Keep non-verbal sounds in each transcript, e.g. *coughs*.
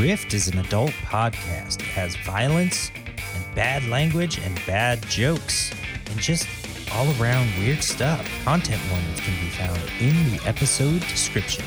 Rift is an adult podcast. It has violence and bad language and bad jokes and just all around weird stuff. Content warnings can be found in the episode description.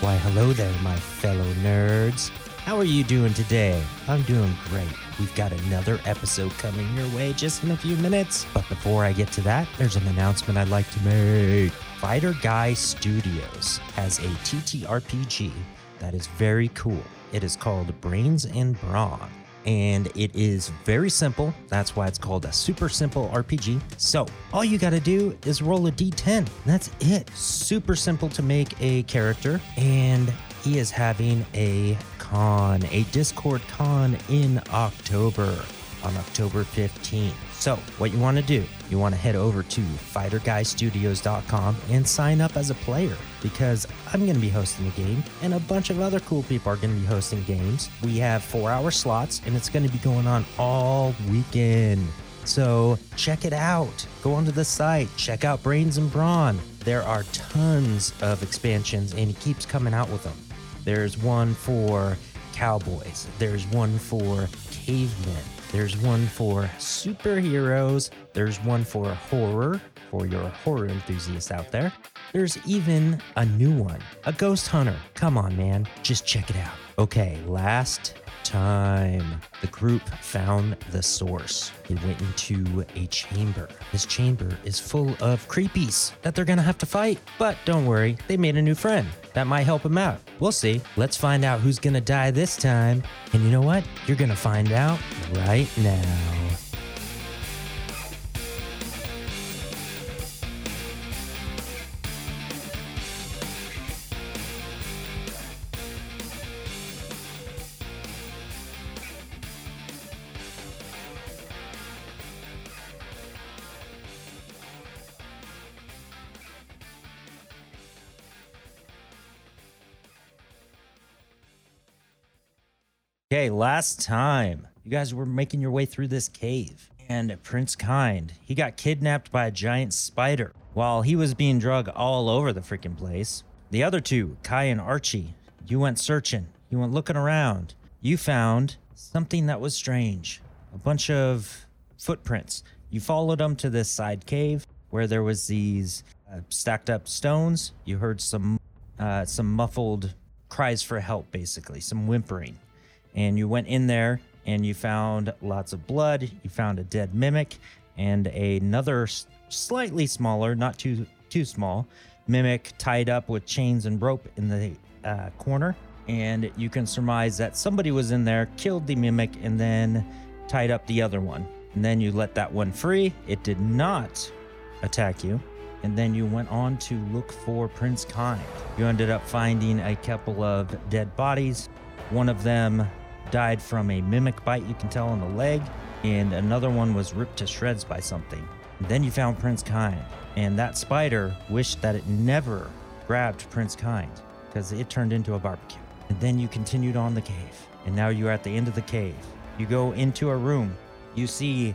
Why, hello there, my fellow nerds. How are you doing today? I'm doing great. We've got another episode coming your way just in a few minutes. But before I get to that, there's an announcement I'd like to make. Fighter Guy Studios has a TTRPG that is very cool. It is called Brains and Brawn. And it is very simple. That's why it's called a super simple RPG. So, all you got to do is roll a d10. That's it. Super simple to make a character. And he is having a con, a Discord con in October, on October 15th. So, what you want to do, you want to head over to fighterguystudios.com and sign up as a player because I'm going to be hosting a game and a bunch of other cool people are going to be hosting games. We have four hour slots and it's going to be going on all weekend. So, check it out. Go onto the site, check out Brains and Brawn. There are tons of expansions and he keeps coming out with them. There's one for cowboys. There's one for cavemen. There's one for superheroes. There's one for horror, for your horror enthusiasts out there. There's even a new one, a ghost hunter. Come on, man, just check it out. Okay, last time the group found the source. They went into a chamber. This chamber is full of creepies that they're gonna have to fight. But don't worry, they made a new friend. That might help them out. We'll see. Let's find out who's gonna die this time. And you know what? You're gonna find out right now. Last time you guys were making your way through this cave, and Prince Kind, he got kidnapped by a giant spider while he was being drug all over the freaking place. The other two, Kai and Archie, you went searching, you went looking around. You found something that was strange a bunch of footprints. You followed them to this side cave where there was these uh, stacked up stones. You heard some uh, some muffled cries for help, basically, some whimpering and you went in there and you found lots of blood. You found a dead mimic and another slightly smaller, not too too small, mimic tied up with chains and rope in the uh, corner. And you can surmise that somebody was in there, killed the mimic, and then tied up the other one. And then you let that one free. It did not attack you. And then you went on to look for Prince Kind. You ended up finding a couple of dead bodies. One of them died from a mimic bite, you can tell on the leg, and another one was ripped to shreds by something. Then you found Prince Kind, and that spider wished that it never grabbed Prince Kind because it turned into a barbecue. And then you continued on the cave, and now you're at the end of the cave. You go into a room, you see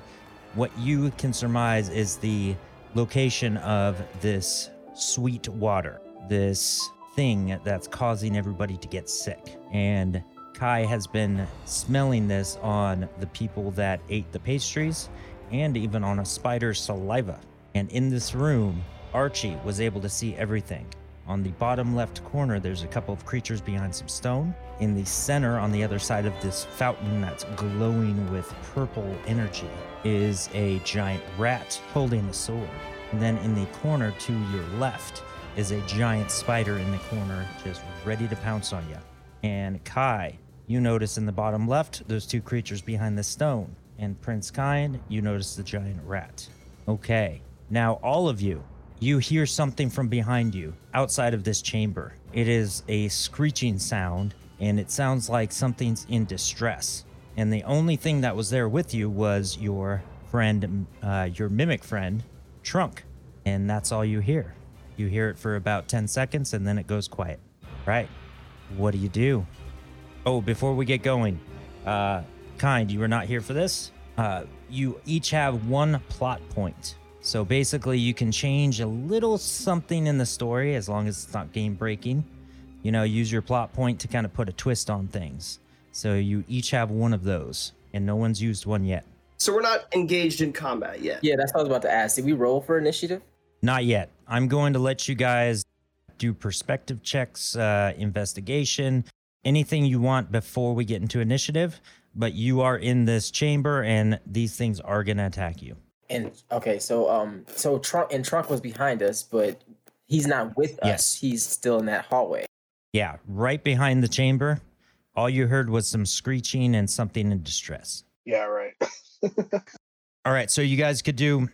what you can surmise is the location of this sweet water, this thing that's causing everybody to get sick. And Kai has been smelling this on the people that ate the pastries and even on a spider's saliva. And in this room, Archie was able to see everything. On the bottom left corner, there's a couple of creatures behind some stone. In the center, on the other side of this fountain that's glowing with purple energy, is a giant rat holding a sword. And then in the corner to your left is a giant spider in the corner, just ready to pounce on you. And Kai you notice in the bottom left those two creatures behind the stone. And Prince Kind, you notice the giant rat. Okay, now all of you, you hear something from behind you outside of this chamber. It is a screeching sound, and it sounds like something's in distress. And the only thing that was there with you was your friend, uh, your mimic friend, Trunk. And that's all you hear. You hear it for about 10 seconds and then it goes quiet. Right. What do you do? Oh, before we get going, uh, kind, you were not here for this. Uh, you each have one plot point. So basically, you can change a little something in the story as long as it's not game breaking. You know, use your plot point to kind of put a twist on things. So you each have one of those, and no one's used one yet. So we're not engaged in combat yet. Yeah, that's what I was about to ask. Did we roll for initiative? Not yet. I'm going to let you guys do perspective checks, uh, investigation, anything you want before we get into initiative. But you are in this chamber, and these things are going to attack you. And okay, so um, so trunk and trunk was behind us, but he's not with us. Yes. He's still in that hallway. Yeah, right behind the chamber. All you heard was some screeching and something in distress. Yeah, right. *laughs* All right, so you guys could do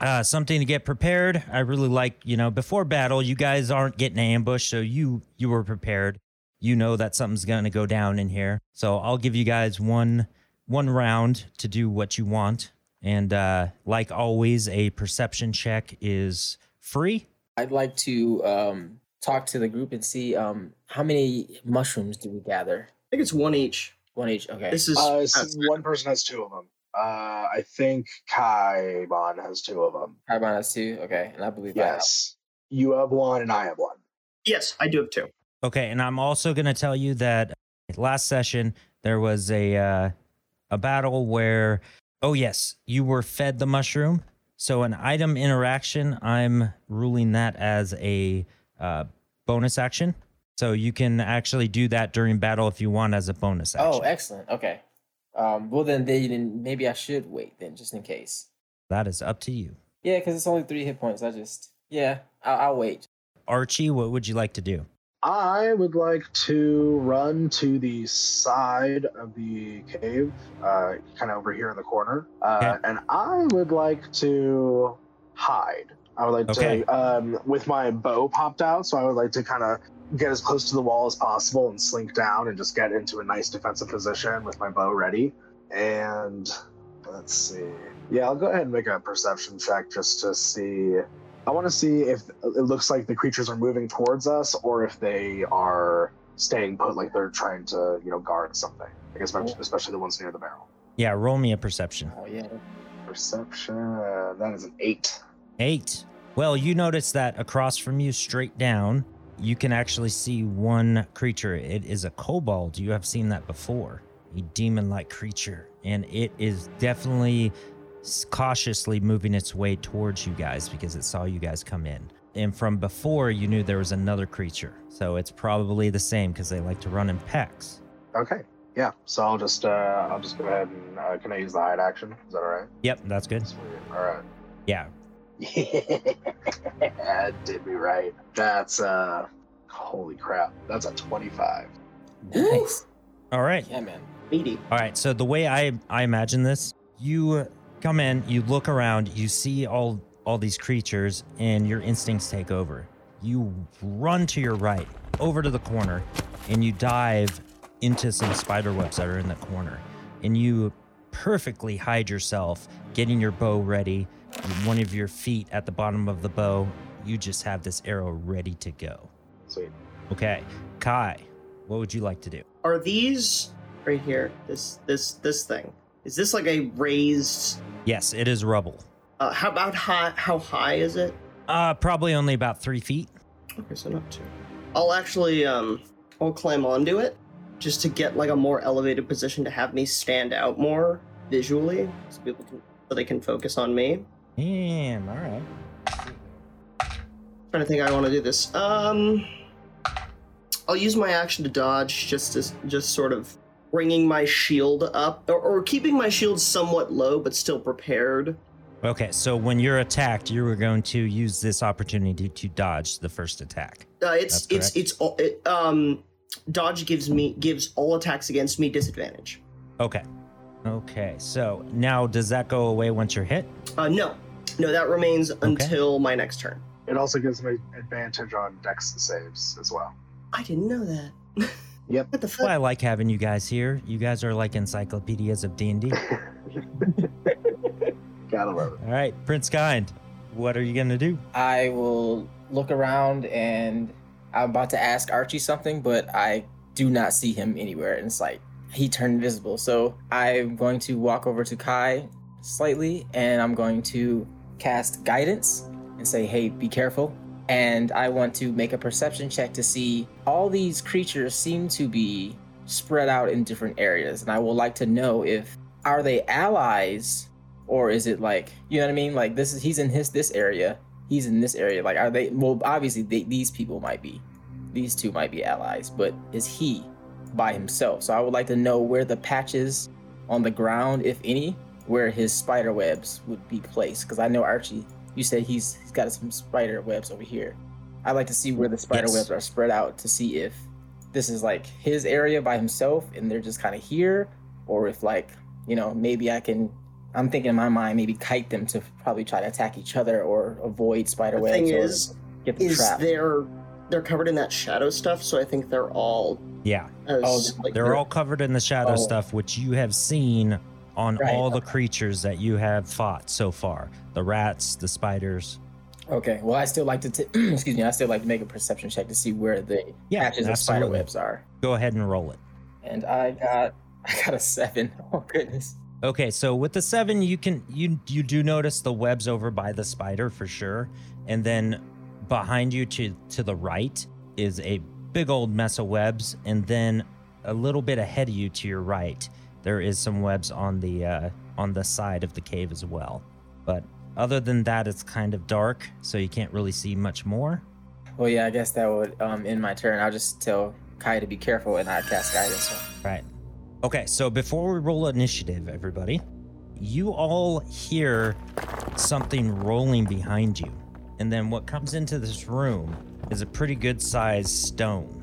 uh, something to get prepared. I really like, you know, before battle, you guys aren't getting ambushed, so you you were prepared. You know that something's gonna go down in here. So I'll give you guys one one round to do what you want. And uh, like always, a perception check is free. I'd like to um talk to the group and see um how many mushrooms do we gather? I think it's one each. One each. Okay. This is Uh, so one person has two of them. Uh, I think Kaibon has two of them. Carbon has two. Okay, and I believe I have. Yes. You have one and I have one. yes, I do have two. Okay, and I'm also going to tell you that last session there was a uh, a battle where oh yes, you were fed the mushroom. So an item interaction, I'm ruling that as a uh, bonus action. So you can actually do that during battle if you want as a bonus action. Oh, excellent. Okay. Um. Well, then they then maybe I should wait then, just in case. that is up to you. Yeah, because it's only three hit points. I just yeah, I'll, I'll wait. Archie, what would you like to do? I would like to run to the side of the cave, uh, kind of over here in the corner, uh, and I would like to hide. I would like Okay. to, um, with my bow popped out, so I would like to kind of get as close to the wall as possible and slink down and just get into a nice defensive position with my bow ready. And let's see. Yeah, I'll go ahead and make a perception check just to see I want to see if it looks like the creatures are moving towards us or if they are staying put, like they're trying to, you know, guard something. I guess especially the ones near the barrel. Yeah, roll me a perception. Oh yeah. Perception. uh, that is an eight. Eight. Well, you notice that across from you, straight down, you can actually see one creature. It is a kobold. You have seen that before. A demon like creature. And it is definitely s- cautiously moving its way towards you guys because it saw you guys come in. And from before, you knew there was another creature. So it's probably the same because they like to run in packs. Okay. Yeah. So I'll just, uh, I'll just go ahead and uh, can I use the hide action? Is that all right? Yep, that's good. Sweet. All right. Yeah. *laughs* Yeah, did me right. That's uh, holy crap. That's a twenty-five. Nice. All right. Yeah, man. Meaty. All right. So the way I I imagine this, you come in, you look around, you see all all these creatures, and your instincts take over. You run to your right, over to the corner, and you dive into some spider webs that are in the corner, and you perfectly hide yourself, getting your bow ready. One of your feet at the bottom of the bow. You just have this arrow ready to go. Sweet. Okay, Kai, what would you like to do? Are these right here? This this this thing. Is this like a raised? Yes, it is rubble. Uh, how about high? How high is it? Uh, probably only about three feet. Okay, so not too. I'll actually um, I'll climb onto it just to get like a more elevated position to have me stand out more visually, so people can so they can focus on me. Damn, all right. trying to think I want to do this. Um, I'll use my action to dodge, just to just sort of bringing my shield up, or, or keeping my shield somewhat low, but still prepared. Okay, so when you're attacked, you were going to use this opportunity to dodge the first attack. Uh, it's That's it's it's it, um, dodge gives me gives all attacks against me disadvantage. Okay. Okay, so now does that go away once you're hit? Uh, no, no, that remains until my next turn. It also gives me advantage on dex saves as well. I didn't know that. *laughs* Yep. What the That's why I like having you guys here. You guys are like encyclopedias of D&D. *laughs* Gotta love it. All right, Prince Kind, what are you going to do? I will look around and I'm about to ask Archie something, but I do not see him anywhere. And it's like he turned invisible. So I'm going to walk over to Kai slightly, and I'm going to cast guidance and say, "Hey, be careful." And I want to make a perception check to see all these creatures seem to be spread out in different areas, and I would like to know if are they allies or is it like you know what I mean? Like this is he's in his this area, he's in this area. Like are they? Well, obviously they, these people might be, these two might be allies, but is he by himself? So I would like to know where the patches on the ground, if any, where his spider webs would be placed. Because I know Archie, you said he's he's got some spider webs over here. I'd like to see where the spider Yes. webs are spread out to see if this is like his area by himself and they're just kind of here, or if like you know maybe I can. I'm thinking in my mind maybe kite them to probably try to attack each other or avoid spider The webs thing or is, get them is trapped. they're they're covered in that shadow stuff, so I think they're all Yeah, as Oh, like they're all covered in the shadow Oh. stuff, which you have seen on Right, all the creatures that you have fought so far the rats, the spiders. Okay, well, I still like to, t- *clears throat* excuse me, I still like to make a perception check to see where the Yeah, patches of spider webs are. Go ahead and roll it. And I got, *laughs* I got a seven. *laughs* Oh goodness. Okay, so with the seven, you can you you do notice the webs over by the spider for sure, and then behind you to to the right is a big old mess of webs, and then a little bit ahead of you to your right, there is some webs on the uh, on the side of the cave as well. But other than that, it's kind of dark, so you can't really see much more. Well, yeah, I guess that would um end my turn. I'll just tell Kai to be careful and I cast guidance. Right. Okay, so before we roll initiative, everybody, you all hear something rolling behind you. And then what comes into this room is a pretty good sized stone.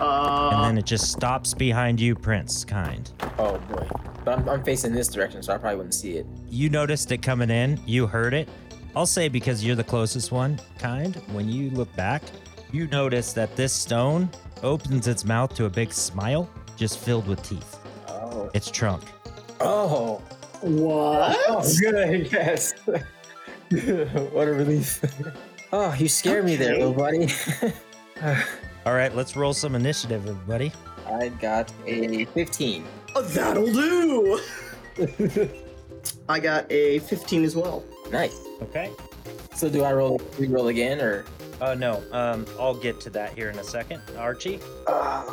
Uh, And then it just stops behind you, Prince, kind. Oh boy. But I'm, I'm facing this direction, so I probably wouldn't see it. You noticed it coming in, you heard it. I'll say because you're the closest one, kind, when you look back, you notice that this stone opens its mouth to a big smile, just filled with teeth. Oh. Its trunk. Oh. what? Oh, good. *laughs* Yes. *laughs* what a relief. *laughs* Oh, you scared me there, little buddy. All right, let's roll some initiative, everybody. I got a 15. Oh, that'll do. *laughs* I got a 15 as well. Nice. Okay. So do I roll re-roll again or Oh no. Um, I'll get to that here in a second. Archie. Uh,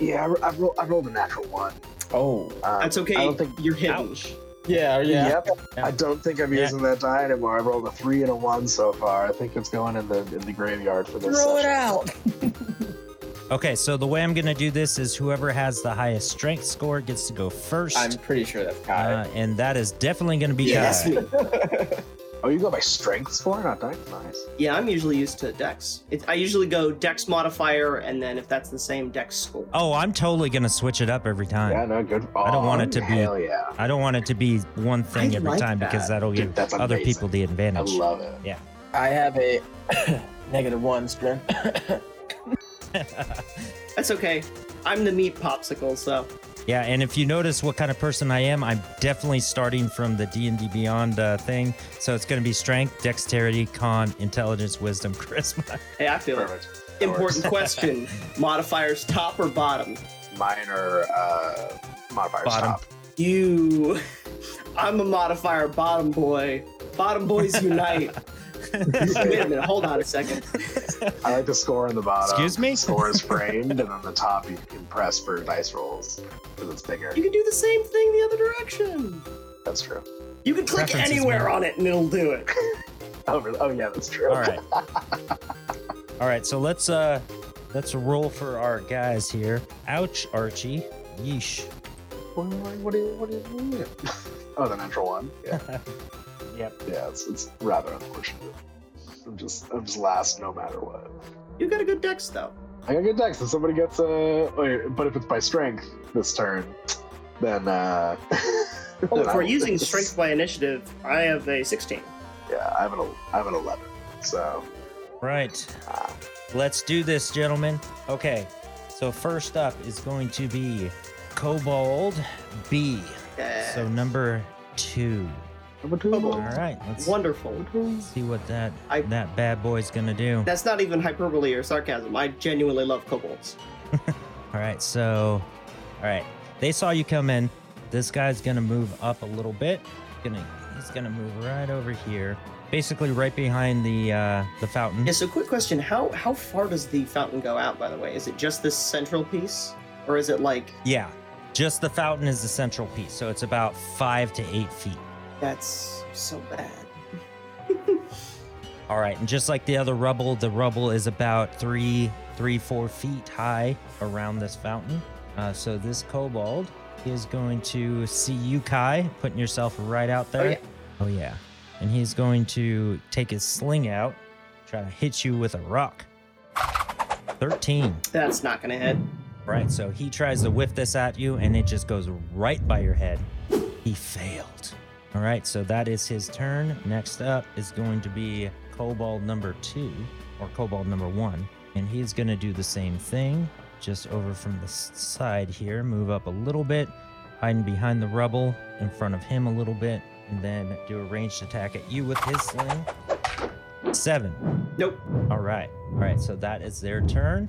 yeah, I, I, roll, I rolled a natural one. Oh. Um, That's okay. I don't think. You're hidden. Ouch. Yeah, Yep. Yeah. I don't think I'm Yeah. using that die anymore. I rolled a three and a one so far. I think it's going in the in the graveyard for this. Throw it out. *laughs* Okay, so the way I'm gonna do this is whoever has the highest strength score gets to go 1st I'm pretty sure that's Kai. uh, and that is definitely gonna be Yeah, Kai. *laughs* that's me. Oh, you go by strength score, not dice. Nice. Yeah, I'm usually used to dex. It, I usually go dex modifier, and then if that's the same dex score. Oh, I'm totally gonna switch it up every time. Yeah, no, good. I don't want it oh, to be- Hell yeah. I don't want it to be one thing I every like time because that. that'll Dude, give other amazing. people the advantage. I advantage. love it. Yeah. I have a *coughs* negative one strength. *laughs* That's okay. I'm the meat popsicle, so Yeah, and if you notice what kind of person I am, I'm definitely starting from the D and D Beyond uh, thing. So it's going to be strength, dexterity, con, intelligence, wisdom, *laughs* charisma. hey, I feel it. Perfect. That Important question: *laughs* modifiers top or bottom? Minor uh, modifiers Bottom. top. You, *laughs* I'm a modifier bottom boy. Bottom boys unite. Wait a minute. Hold on a second. *laughs* I like the score in the bottom. Excuse me? The score is framed, and on the top you can press for dice rolls because it's bigger. You can do the same thing the other direction. That's true. You can click Preferences, anywhere man. on it and it'll do it. *laughs* Oh, really? oh yeah, that's true. All right. *laughs* All right, so let's uh let's roll for our guys here. Ouch, Archie. Yeesh. What, what, do you, what do you mean? Oh, the natural one. Yeah, Yep. yeah. It's, it's rather unfortunate. I'm just I'm just last no matter what. You got a good dex though. I got a good dex, and somebody gets a, Wait, but if it's by strength this turn, then uh. *laughs* Oh, then if we're using lose. *laughs* strength by initiative, I have a 16. Yeah, I have an I have an eleven. So Right. uh, Let's do this, gentlemen. Okay. So first up is going to be Kobold B. Yeah. So number two. Number two. Kobold. All right. Let's Wonderful. see what that I- that bad boy's gonna do. That's not even hyperbole or sarcasm. I genuinely love kobolds. *laughs* All right, so, all right, they saw you come in. This guy's gonna move up a little bit, Gonna he's gonna move right over here. Basically right behind the uh the fountain. Yeah, so quick question. How how far does the fountain go out, by the way? Is it just this central piece? Or is it like Yeah. Just the fountain is the central piece, so it's about five to eight feet. That's so bad? *laughs* All right, and just like the other rubble, the rubble is about three, three, four feet high around this fountain. Uh, so this kobold is going to see you, Kai, putting yourself right out there. yeah. Oh yeah, and he's going to take his sling out, try to hit you with a rock. Thirteen. That's not gonna hit. Right, so he tries to whiff this at you, and it just goes right by your head. He failed. All right, so that is his turn. Next up is going to be Kobold number two, or Kobold number one, and he's going to do the same thing, just over from the side here. Move up a little bit, hiding behind the rubble, in front of him a little bit, and then do a ranged attack at you with his sling. Seven. Nope. All right. All right. So that is their turn.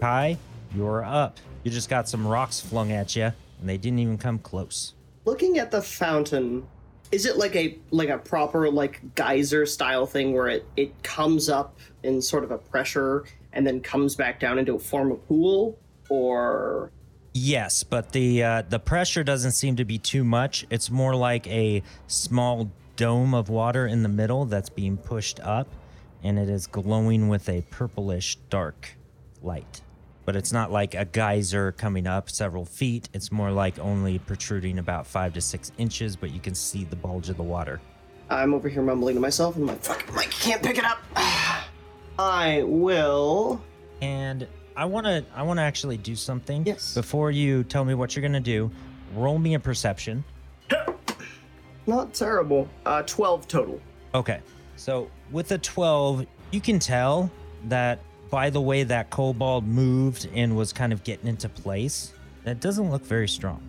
Kai, you're up. You just got some rocks flung at you, and they didn't even come close. Looking at the fountain, is it like a like a proper like geyser style thing where it it comes up in sort of a pressure and then comes back down into a form of pool, or Yes, but the uh, the pressure doesn't seem to be too much. It's more like a small dome of water in the middle that's being pushed up, and it is glowing with a purplish dark light. But it's not like a geyser coming up several feet. It's more like only protruding about five to six inches, but you can see the bulge of the water. I'm over here mumbling to myself and my fucking mic can't pick it up. *sighs* I will. And I want to I want to actually do something. Yes. Before you tell me what you're to do, roll me a perception. *gasps* Not terrible. Uh, twelve total. Okay. So with a 12, you can tell that by the way that kobold moved and was kind of getting into place, that doesn't look very strong.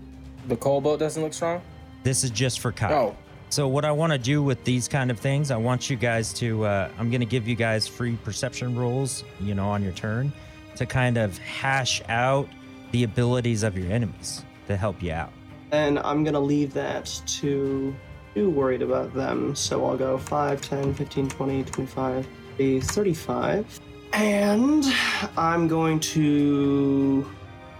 The kobold doesn't look strong. This is just for Kyle. Oh, So what I want to do with these kind of things, I want you guys to uh, I'm going to give you guys free perception rolls, you know, on your turn to kind of hash out the abilities of your enemies to help you out. And I'm gonna leave that to too worried about them. So I'll go 5, 10, 15, 20, 25, 30, 35. And I'm going to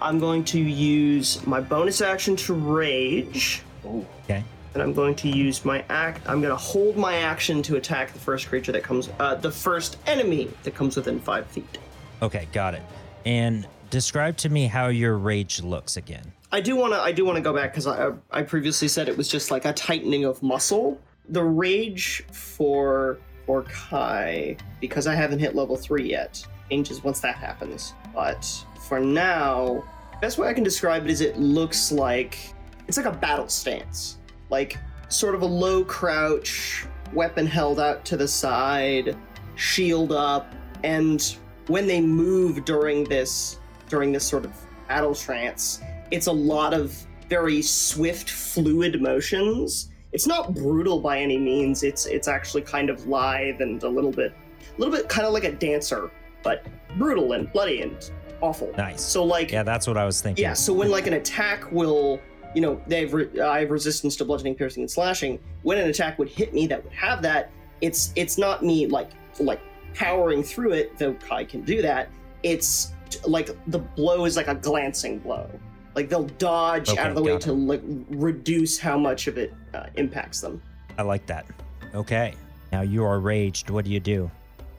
I'm going to use my bonus action to rage. Okay? And I'm going to use my act. I'm going to hold my action to attack the first creature that comes, uh, the first enemy that comes within five feet. Okay, got it. And describe to me how your rage looks again. I do want to. I do want to go back because I I previously said it was just like a tightening of muscle. The rage for for Kai because I haven't hit level three yet changes once that happens. But for now, best way I can describe it is it looks like it's like a battle stance, like sort of a low crouch, weapon held out to the side, shield up, and when they move during this during this sort of battle trance, it's a lot of very swift, fluid motions. It's not brutal by any means. It's it's actually kind of lithe and a little bit, a little bit kind of like a dancer, but brutal and bloody and awful. Nice. So like, Yeah, that's what I was thinking. yeah. So when like an attack will, you know, they have re- I have resistance to bludgeoning, piercing, and slashing. When an attack would hit me that would have that, it's it's not me like like powering through it. Though Kai can do that. It's like the blow is like a glancing blow. Like they'll dodge Okay, out of the way got to like reduce how much of it uh, impacts them. I like that. Okay. Now you are raged. What do you do?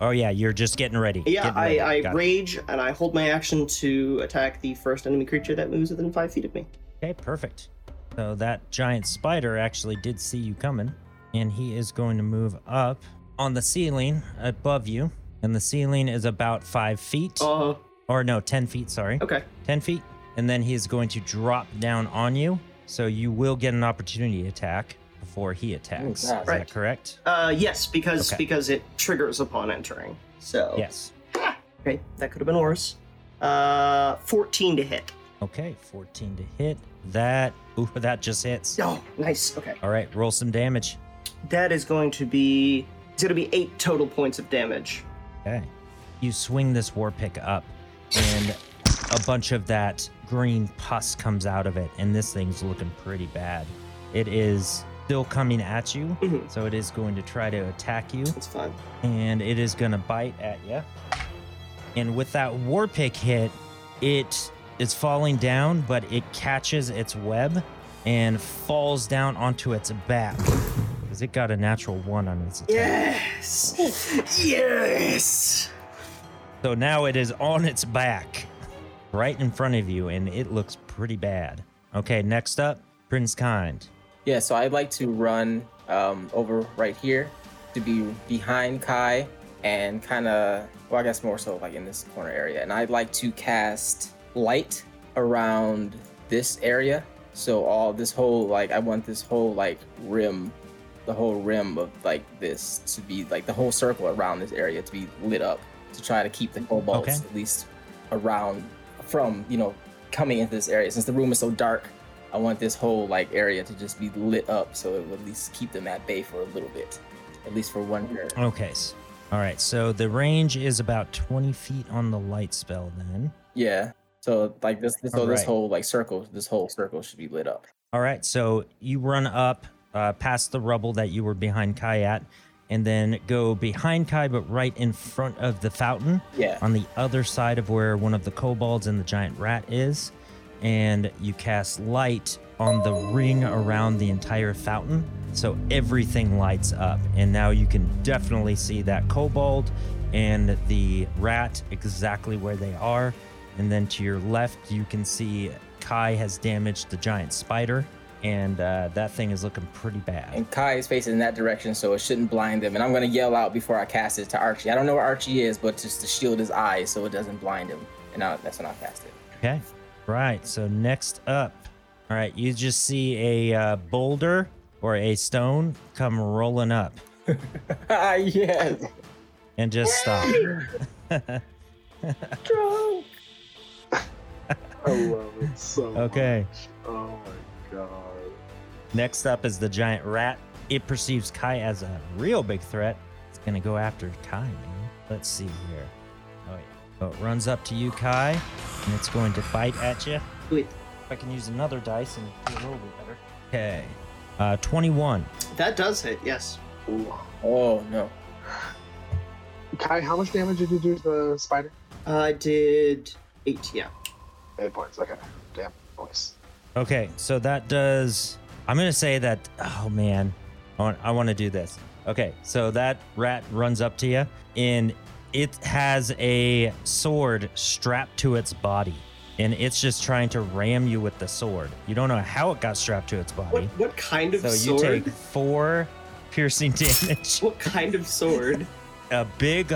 Oh yeah, you're just getting ready. Yeah, Getting I, ready. I it. rage and I hold my action to attack the first enemy creature that moves within five feet of me. Okay, perfect. So that giant spider actually did see you coming, and he is going to move up on the ceiling above you. And the ceiling is about five feet, Uh, or no, 10 feet, sorry. okay. 10 feet. And then he is going to drop down on you. So you will get an opportunity attack before he attacks. Is Right. that correct? Uh, yes, because Okay. because it triggers upon entering. So Yes. okay, that could have been worse. Uh, fourteen to hit. Okay, 14 to hit. That, ooh, *laughs* that just hits. Oh, nice. Okay, All right, roll some damage. that is going to be it's going to be eight total points of damage. Okay. You swing this war pick up, and a bunch of that green pus comes out of it, and this thing's looking pretty bad. It is still coming at you. Mhm. So it is going to try to attack you. That's fine. and it is gonna bite at you. And with that war pick hit, it is falling down, but it catches its web and falls down onto its back because it got a natural one on its attack. Yes. Yes. So now it is on its back, right in front of you, and it looks pretty bad. Okay, next up, Prince Kind. Yeah, so I'd like to run um, over right here to be behind Kai and kind of, well, I guess more so like in this corner area. And I'd like to cast light around this area. So all this whole, like, I want this whole, like, rim, the whole rim of, like, this to be, like, the whole circle around this area to be lit up to try to keep the kobolds Okay. at least around from, you know, coming into this area. Since the room is so dark, I want this whole like area to just be lit up so it will at least keep them at bay for a little bit, at least for one turn. Okay, all right. So the range is about 20 feet on the light spell. Then, Yeah. So like this, this so this whole like circle, this whole circle should be lit up. all right. So you run up uh, past the rubble that you were behind Kai at, and then go behind Kai, but right in front of the fountain. Yeah. on the other side of where one of the kobolds and the giant rat is, and you cast light on the ring around the entire fountain. So everything lights up, and now you can definitely see that kobold and the rat exactly where they are. And then to your left, you can see Kai has damaged the giant spider, and uh, that thing is looking pretty bad. And Kai is facing in that direction, so it shouldn't blind him. And I'm gonna yell out before I cast it to Archie. I don't know where Archie is, but just to shield his eyes so it doesn't blind him. And I, that's when I cast it. Okay. Right. So next up, all right, you just see a uh, boulder or a stone come rolling up Ah, *laughs* yes. and just stop. Trunk. *laughs* I love it so Okay. much. Oh my god. Next up is the giant rat. It perceives Kai as a real big threat. It's gonna go after Kai, man. Let's see here. Oh yeah. So it runs up to you, Kai, and it's going to bite at you. Wait, If I can use another dice and do a little bit better. Okay. Uh, 21. that does hit. Yes. Ooh. Oh no. Kai, how much damage did you do to the spider? I did eight. Yeah. Eight points. Okay. Damn. Nice. Okay, so that does. I'm gonna say that. Oh man, I want. I want to do this. Okay, so that rat runs up to you, and it has a sword strapped to its body, and it's just trying to ram you with the sword. You don't know how it got strapped to its body, what kind of sword? so you take four piercing *laughs* damage. What kind of sword? a big,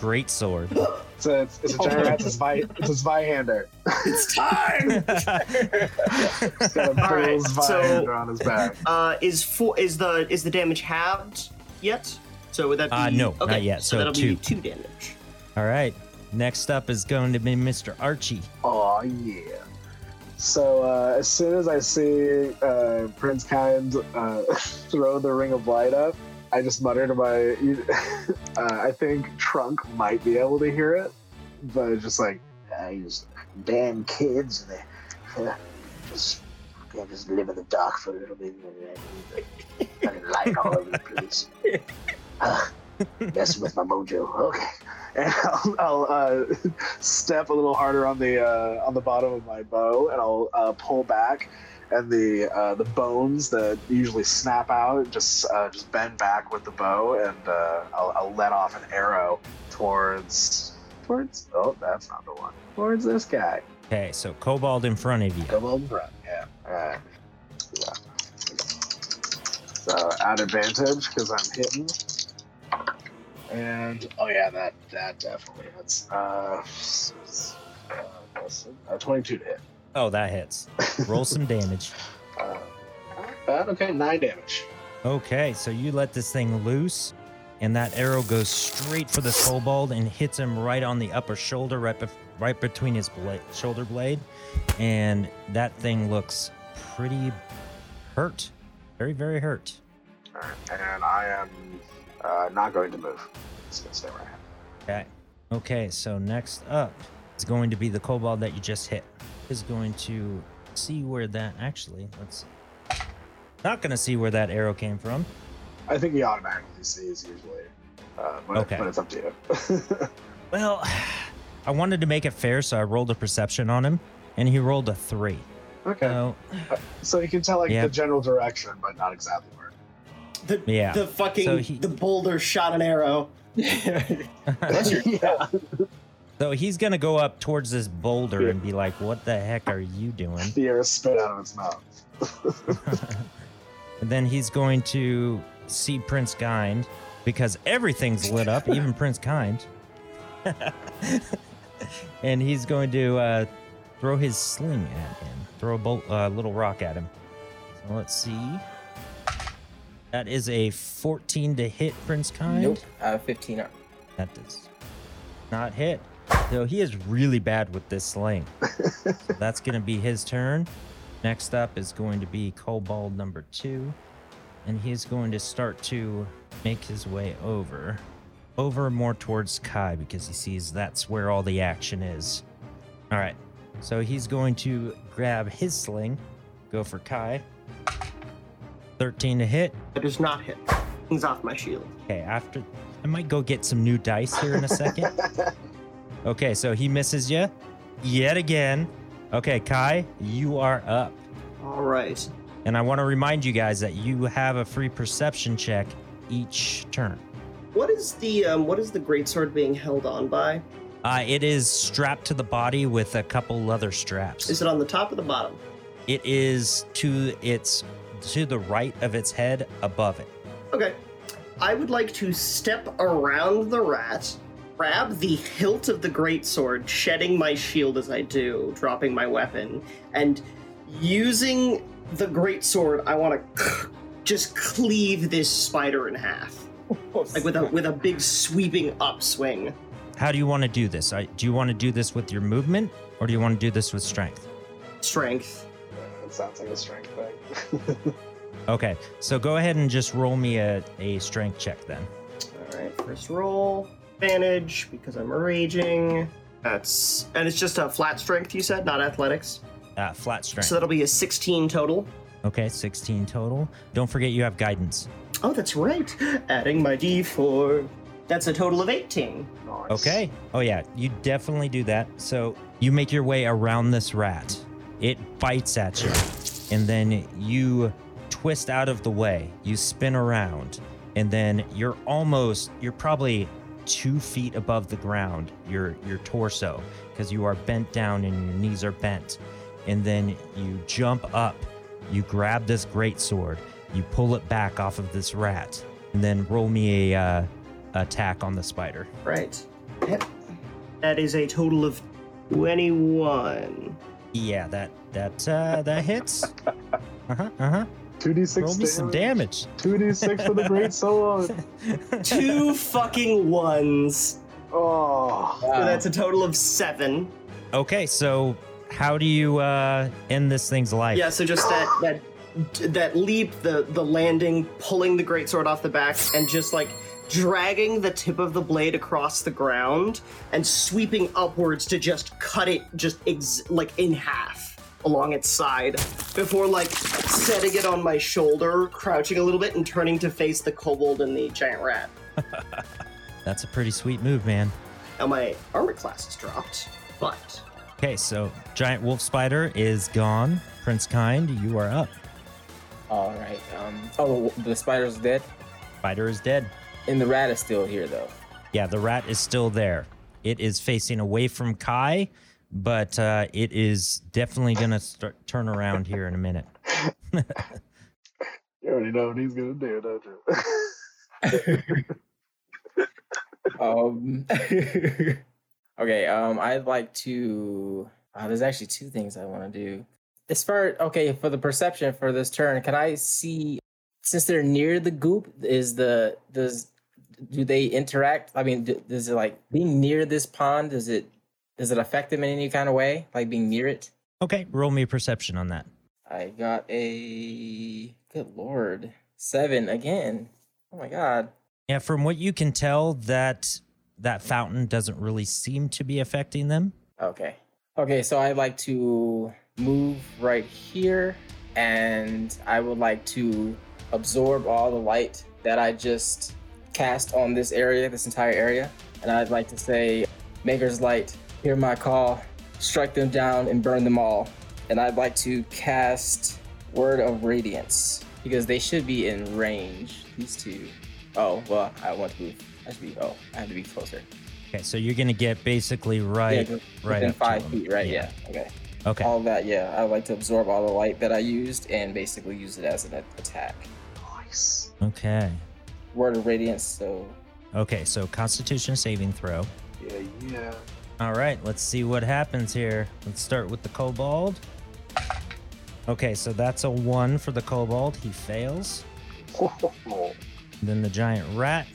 great sword. *gasps* It's a, it's, it's a giant rat. It's a Zvi, it's a Zweihander. it's time. *laughs* He's got a big Alright, old so- Zweihander on his back. Uh, is four is the is the damage halved yet? So would that be? Uh, no, not okay, yet, so that'll two. be two damage. All right, next up is going to be Mr. Archie. Oh yeah. So uh, as soon as I see uh, Prince Kind uh, *laughs* throw the ring of light up, I just mutter to my. *laughs* uh, I think Trunk might be able to hear it, but it's just like uh, these damn kids. They uh, just they just live in the dark for a little bit and uh, fucking light all over the place. Uh, messing with my mojo. Okay. And *laughs* I'll, I'll uh, *laughs* step a little harder on the uh, on the bottom of my bow, and I'll uh, pull back, and the uh, the bones that usually snap out just uh, just bend back with the bow, and uh, I'll, I'll let off an arrow towards towards. Oh, that's not the one. Towards this guy. Okay, so Kobold in front of you. Come on, front. Yeah. All right. Yeah. So at advantage because I'm hitting. And oh yeah, that that definitely hits. Uh, uh, uh, 22 to hit. Oh, that hits. Roll some damage. *laughs* Uh, bad. Okay, nine damage. Okay, so you let this thing loose, and that arrow goes straight for the kobold and hits him right on the upper shoulder, right, bef- right between his blade, shoulder blade, and that thing looks pretty hurt, very, very hurt. All right, and I am uh, not going to move. It's gonna stay where I am. Okay. Okay, so next up is going to be the kobold that you just hit. Is going to see where that actually. Let's. Not gonna see where that arrow came from. I think he automatically sees usually, uh, but, Okay. but it's up to you. *laughs* Well, I wanted to make it fair, so I rolled a perception on him, and he rolled a three. okay, So so you can tell like Yeah. the general direction, but not exactly. The, Yeah. the fucking So he- the boulder shot an arrow. *laughs* Bless you. yeah, so he's gonna go up towards this boulder and be like, "What the heck are you doing?" *laughs* the air spit out of its mouth. *laughs* And then he's going to see Prince Kind because everything's lit up, even Prince Kind. and he's going to uh, throw his sling at him, throw a bolt, uh, little rock at him. So let's see. That is a 14 to hit Prince Kind. Nope. Uh, 15. ar- That does not hit. So he is really bad with this sling. *laughs* so that's going to be his turn. Next up is going to be Kobold number two. And he's going to start to make his way over. Over more towards Kai because he sees that's where all the action is. All right. So he's going to grab his sling, go for Kai. 13 to hit. That does not hit. Things off my shield. Okay, after I might go get some new dice here in a second. *laughs* okay, so he misses you yet again. Okay, Kai, you are up. All right. And I want to remind you guys that you have a free perception check each turn. What is the um, what is the greatsword being held on by? Uh, it is strapped to the body with a couple leather straps. Is it on the top or the bottom? It is to its to the right of its head above it. Okay. I would like to step around the rat, grab the hilt of the greatsword, shedding my shield as I do, dropping my weapon, and using the greatsword, I want *clears throat* to just cleave this spider in half, *laughs* like with a with a big sweeping upswing. How do you want to do this? I- Do you want to do this with your movement or do you want to do this with strength? Strength. It sounds like a strength thing. *laughs* Okay, so go ahead and just roll me a, a strength check then. All right, first roll, advantage because I'm raging. That's and it's just a flat strength. You said, not athletics. Uh, flat strength. So that'll be a 16 total. okay, 16 total. Don't forget you have guidance. Oh, that's right. Adding my d4. That's a total of 18. Nice. Okay. Oh, yeah, you definitely do that. So you make your way around this rat. It bites at you, and then you twist out of the way. You spin around, and then you're almost, you're probably two feet above the ground, your your torso, because you are bent down and your knees are bent. And then you jump up, you grab this great sword, you pull it back off of this rat, and then roll me a uh, attack on the spider. Right. Yep. That is a total of 21. Yeah, that that uh, that hits. *laughs* Uh huh. Uh huh. Two d six. Roll me some damage. Two d six for the great *laughs* sword. Two fucking ones. Oh, So that's a total of seven. Okay, so how do you uh, end this thing's life? Yeah, so just that that that leap, the the landing, pulling the greatsword off the back, and just like dragging the tip of the blade across the ground and sweeping upwards to just cut it just ex- like in half along its side before like setting it on my shoulder, crouching a little bit and turning to face the kobold and the giant rat. *laughs* That's a pretty sweet move, man. Now my armor class is dropped, but Okay, so giant wolf spider is gone. Prince Kind, you are up. All right. Um. Oh, the spider's dead, Spider is dead. And the rat is still here though. Yeah, the rat is still there. It is facing away from Kai, but uh, it is definitely gonna start turn around here in a minute. *laughs* you already know what he's gonna do, don't you? *laughs* Um. *laughs* okay. Um. I'd like to. Uh, there's actually two things I want to do. As far okay for the perception for this turn, can I see since they're near the goop? Is the does do they interact? I mean, d- does it like being near this pond? Does it does it affect them in any kind of way? Like being near it? Okay, roll me a perception on that. I got a good lord seven again. Oh my god. Yeah, from what you can tell, that that fountain doesn't really seem to be affecting them. Okay. Okay, so I'd like to move right here and I would like to absorb all the light that I just cast on this area, this entire area. And I'd like to say, Maker's Light, hear my call, strike them down and burn them all. And I'd like to cast Word of Radiance because they should be in range. These two. Oh, well, I want to move. I should be, oh, I have to be closer. Okay, so you're gonna get basically right, yeah, right within up to five feet, right? Yeah. Okay. Okay. All that, yeah. I would like to absorb all the light that I used and basically use it as an attack. Nice. Okay. Word of Radiance, so Okay. So Constitution saving throw. Yeah, yeah. All right. Let's see what happens here. Let's start with the kobold. Okay, so that's a one for the kobold. He fails. *laughs* Then the giant rat.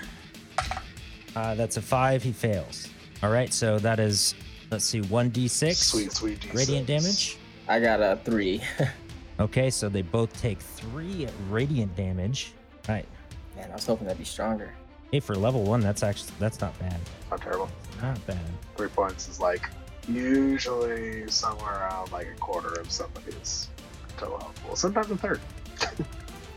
Uh, that's a five. He fails. All right, so that is, let's see, 1d6 Sweet, sweet. D6. radiant damage. I got a three. *laughs* Okay, so they both take three radiant damage. All right. Man, I was hoping that'd be stronger. Hey, for level one, that's actually that's not bad. Not terrible. Not bad. Three points is like usually somewhere around like a quarter of somebody's total health pool. Sometimes a third. Well,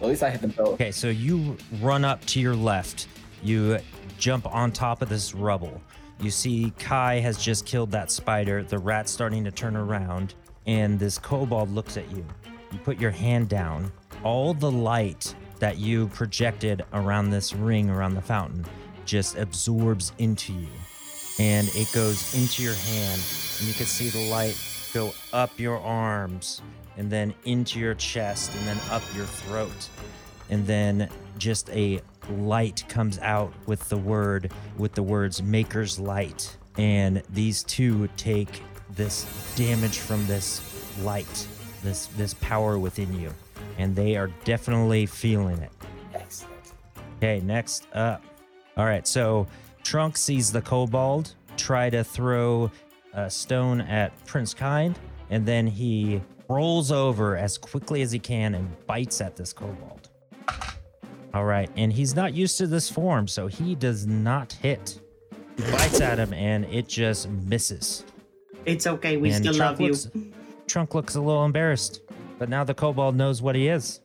at least I hit them both. Okay, so you run up to your left. You jump on top of this rubble. You see Kai has just killed that spider. The rat's starting to turn around, and this kobold looks at you. You put your hand down. All the light that you projected around this ring around the fountain just absorbs into you, and it goes into your hand, and you can see the light go up your arms, and then into your chest, and then up your throat. And then just a light comes out with the word with the words maker's light. And these two take this damage from this light this this power within you and they are definitely feeling it Excellent. okay next up all right so trunk sees the kobold try to throw a stone at prince kind and then he rolls over as quickly as he can and bites at this kobold all right, and he's not used to this form, so he does not hit. He bites at him, and it just misses. It's okay. We and still Trunk love you. looks, Trunk looks a little embarrassed, but now the kobold knows what he is.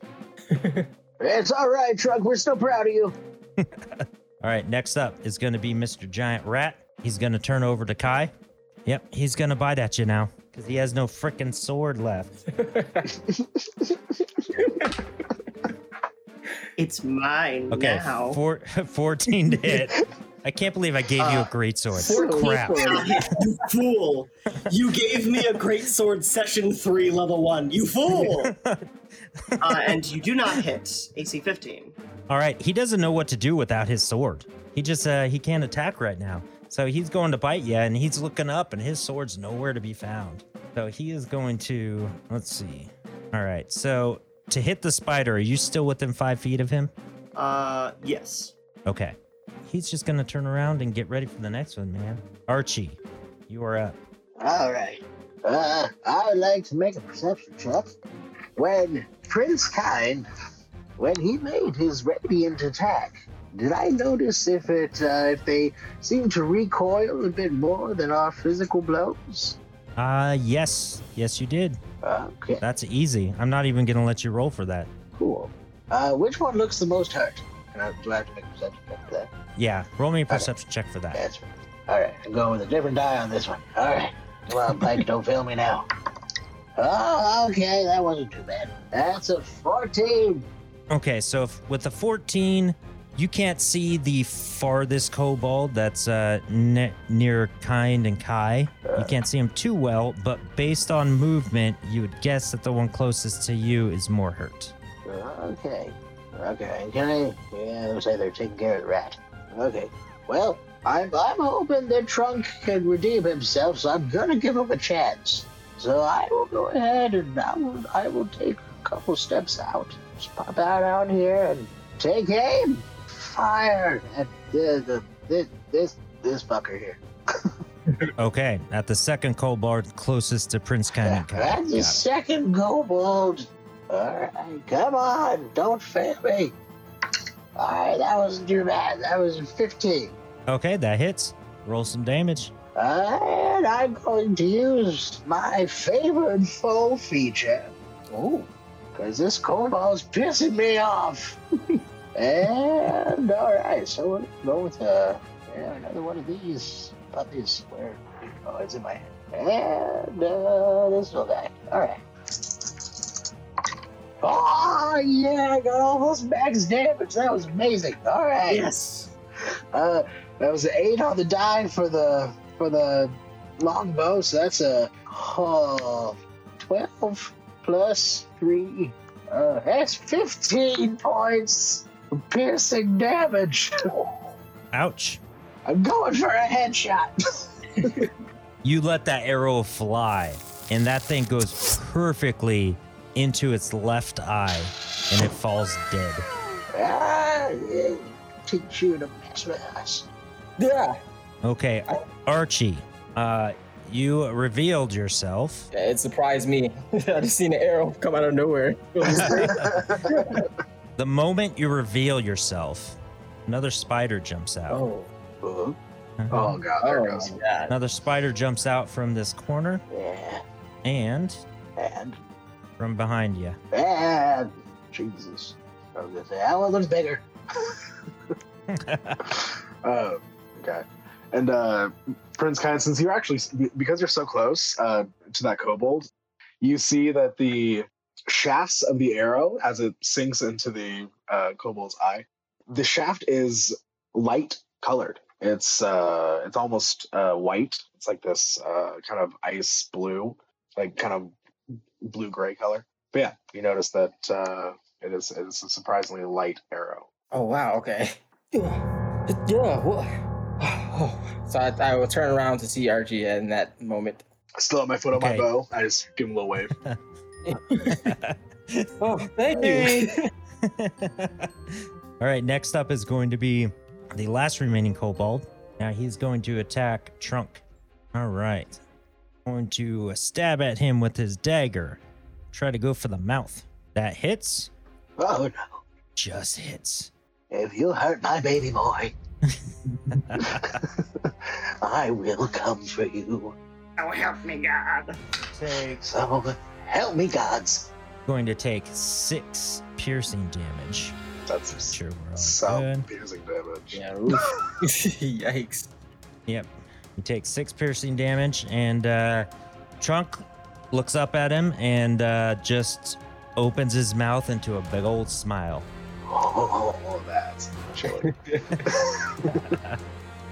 *laughs* It's all right, Trunk. We're still proud of you. *laughs* All right, next up is going to be Mr. Giant Rat. He's going to turn over to Kai. Yep, he's going to bite at you now because he has no freaking sword left. *laughs* It's mine Okay, now. four, 14 to hit. I can't believe I gave you a Uh, great sword. 14 Crap. you fool! You gave me a great sword session three level one. You fool! *laughs* uh, and you do not hit AC 15. All right, he doesn't know what to do without his sword. He just uh he can't attack right now. So he's going to bite you and he's looking up and his sword's nowhere to be found. So he is going to let's see. All right. So to hit the spider, are you still within 5 feet of him? Uh, yes. Okay. He's just to turn around and get ready for the next one, man. Archie, you are up. All right. Uh, I would like to make a perception check. When Prince Kind, when he made his radiant attack, did I notice if it uh, if they seemed to recoil a bit more than our physical blows? Uh yes. Yes, you did. Okay, That's easy. I'm not even to let you roll for that. cool. Uh, which one looks the most hurt? Can I, do I have to make a perception check for that? Yeah, roll me a perception check for that. That's right. All right, I'm going with a different die on this one. All right. Come on, Pike, don't fail me now. Oh, okay, that wasn't too bad. That's a 14. Okay, so if, with the 14, you can't see the farthest kobold that's uh, ne- near Kind and Kai. You can't see him too well, but based on movement, you would guess that the one closest to you is more hurt. Okay. Okay. Can I? Yeah, looks like they're taking care of the rat. Okay. Well, I'm I'm hoping that Trunk can redeem himself, so I'm gonna give him a chance. So I will go ahead and I will I will take a couple steps out. Just pop out out here and take aim. Fire at the, the this this this fucker here. *laughs* Okay, at the second kobold closest to Prince and Kai. The second kobold. Alright, come on, don't fail me. Alright, that wasn't too bad. That was 15. Okay, that hits. Roll some damage. And I'm going to use my favorite foe feature. Oh, because this kobold is pissing me off. *laughs* and all right, so we'll go with uh, yeah, another one of these puppies. Where? Oh, it's in my hand. And uh, this will die. All right. Oh yeah, I got almost max damage. That was amazing. All right. Yes. Uh, that was an eight on the die for the for the longbow, so that's a oh, 12 plus three. Uh, that's 15 points of piercing damage. Ouch. I'm going for a headshot. *laughs* You let that arrow fly, and that thing goes perfectly into its left eye, and it falls dead. ah, yeah, teach you to mess with us. Yeah. Okay, Archie, uh, you revealed yourself. Yeah, It surprised me. *laughs* I just seen an arrow come out of nowhere. *laughs* The moment you reveal yourself, another spider jumps out. oh. Uh-huh. Uh-huh. Oh god, there Oh goes. god. Another spider jumps out from this corner Yeah, and and from behind you. and Jesus. I was gonna say, that one looks bigger. Uh, *laughs* *laughs* okay. And uh, Prince since you're actually because you're so close uh, to that kobold, you see that the shafts of the arrow as it sinks into the uh, kobold's eye, the shaft is light colored. It's uh, it's almost uh, white. It's like this uh, kind of ice blue, like kind of blue gray color. But yeah, you notice that uh, it is it is a surprisingly light arrow. Oh wow. Okay. Yeah. What? Oh. So I, I will turn around to see Archie in that moment. I still have my foot on my bow. I just give him a little wave. *laughs* Oh, thank you. *laughs* All right, next up is going to be the last remaining kobold. Now he's going to attack Trunk. All right. Going to stab at him with his dagger. Try to go for the mouth. That hits. Oh no. Just hits. If you hurt my baby boy, *laughs* I will come for you. Oh, help me, God. Take. So help me, gods. Going to take six piercing damage. That's a Sure, we're all some good. piercing damage. yeah. *laughs* Yikes. Yep. He takes six piercing damage, and uh, Trunk looks up at him and uh, just opens his mouth into a big old smile. Oh, that's chilly.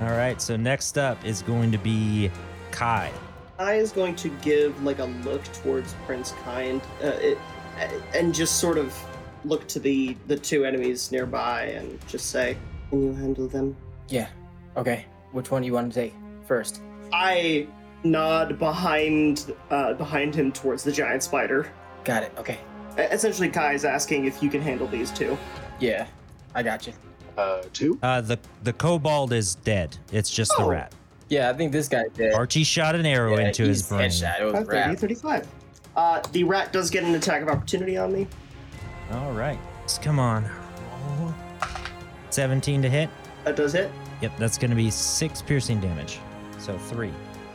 All right, so next up is going to be Kai. Kai is going to give like a look towards Prince Kind, uh, it, and just sort of look to the the two enemies nearby and just say, "Can you handle them?" Yeah. Okay. Which one do you want to take first? I nod behind uh, behind him towards the giant spider. Got it. Okay. Essentially, Kai is asking if you can handle these two. Yeah. I got you. Uh, two. Uh, the the kobold is dead. It's just the Oh. rat. Yeah, I think this guy did. Archie shot an arrow Yeah, into his he's brain. Headshot. It was 30, rap. 35. Uh, the rat does get an attack of opportunity on me. All right, so come on. 17 to hit. That does hit. Yep, that's going to be six piercing damage. So three.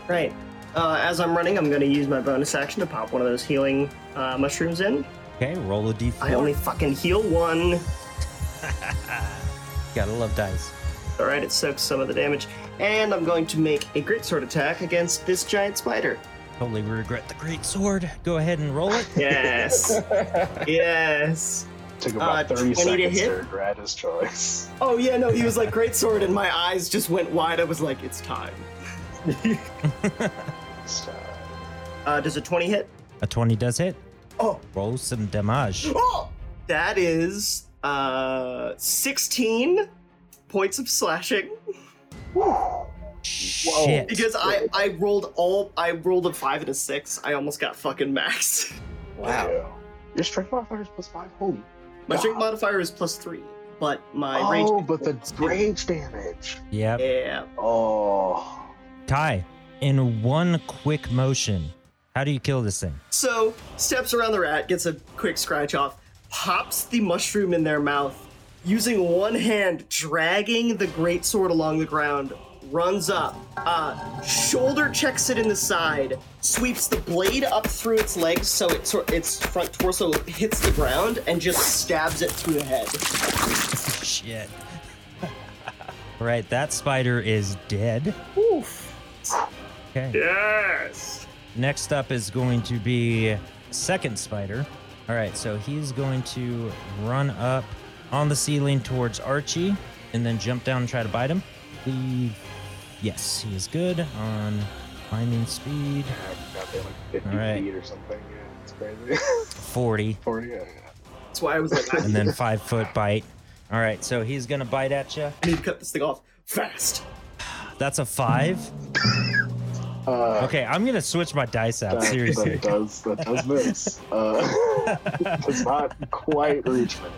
Right. Uh, as I'm running, I'm going to use my bonus action to pop one of those healing uh, mushrooms in. Okay, roll a d4. I only fucking heal one. *laughs* Gotta love dice. All right, it soaks some of the damage, and I'm going to make a greatsword attack against this giant spider. Totally regret the great sword. Go ahead and roll it. Yes, *laughs* yes. Took about Uh, 30 20 to seconds hit? to regret his choice. Oh yeah, no, he was like greatsword, and my eyes just went wide. I was like, it's time. So, *laughs* Uh, does a 20 hit? A 20 does hit. Oh, Roll some damage. oh, that is uh 16 points of slashing Shit. because I I rolled all I rolled a five and a six. I almost got fucking maxed. *laughs* Wow. yeah. Your strength modifier is plus five. Holy. My strength modifier is plus three, but my oh, range. but the range damage. Yep. Yeah. Oh. Kai, in one quick motion, how do you kill this thing? So steps around the rat, gets a quick scratch off, pops the mushroom in their mouth, using one hand dragging the great sword along the ground, runs up, uh, shoulder checks it in the side, sweeps the blade up through its legs so it sort its front torso hits the ground, and just stabs it through the head. Shit. *laughs* right, that spider is dead. Oof. Okay. Yes. Next up is going to be second spider. All right, so he's going to run up on the ceiling towards Archie and then jump down and try to bite him. The yes, he is good on climbing speed. I've got there like 50 All right. feet or something. Yeah, it's crazy. *laughs* 40 40, yeah, yeah. That's why I was like, and then five foot bite. All right, so he's gonna bite at you. I need to cut this thing off fast. That's a five. Uh, Okay, I'm gonna switch my dice out. that, Seriously. that does that does miss. Uh, *laughs* does not quite reach me.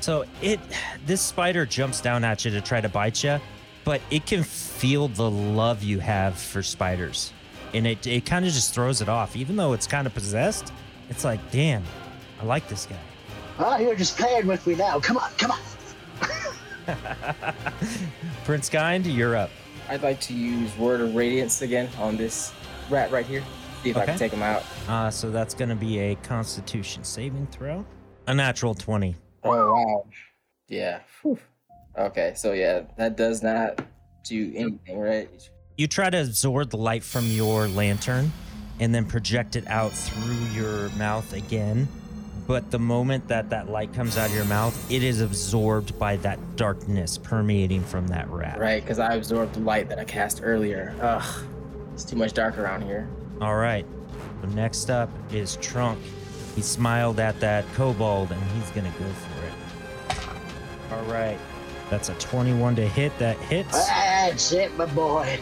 So it, this spider jumps down at you to try to bite you, but it can feel the love you have for spiders, and it it kind of just throws it off. Even though it's kind of possessed, it's like, damn, I like this guy. Oh, you're just playing with me now. Come on, come on. *laughs* Prince Kind, you're up. I'd like to use Word of Radiance again on this rat right here. See if I can take him out. Uh, so that's gonna be a Constitution saving throw, a natural twenty. Oh wow. Yeah. Whew. Okay, so yeah, that does not do anything, right? You try to absorb the light from your lantern, and then project it out through your mouth again. But the moment that that light comes out of your mouth, it is absorbed by that darkness permeating from that rat. Right, because I absorbed the light that I cast earlier. Ugh, it's too much dark around here. All right. So next up is Trunk. He smiled at that kobold and he's going to go for it. All right. That's a 21 to hit. That hits. That's it, my boy.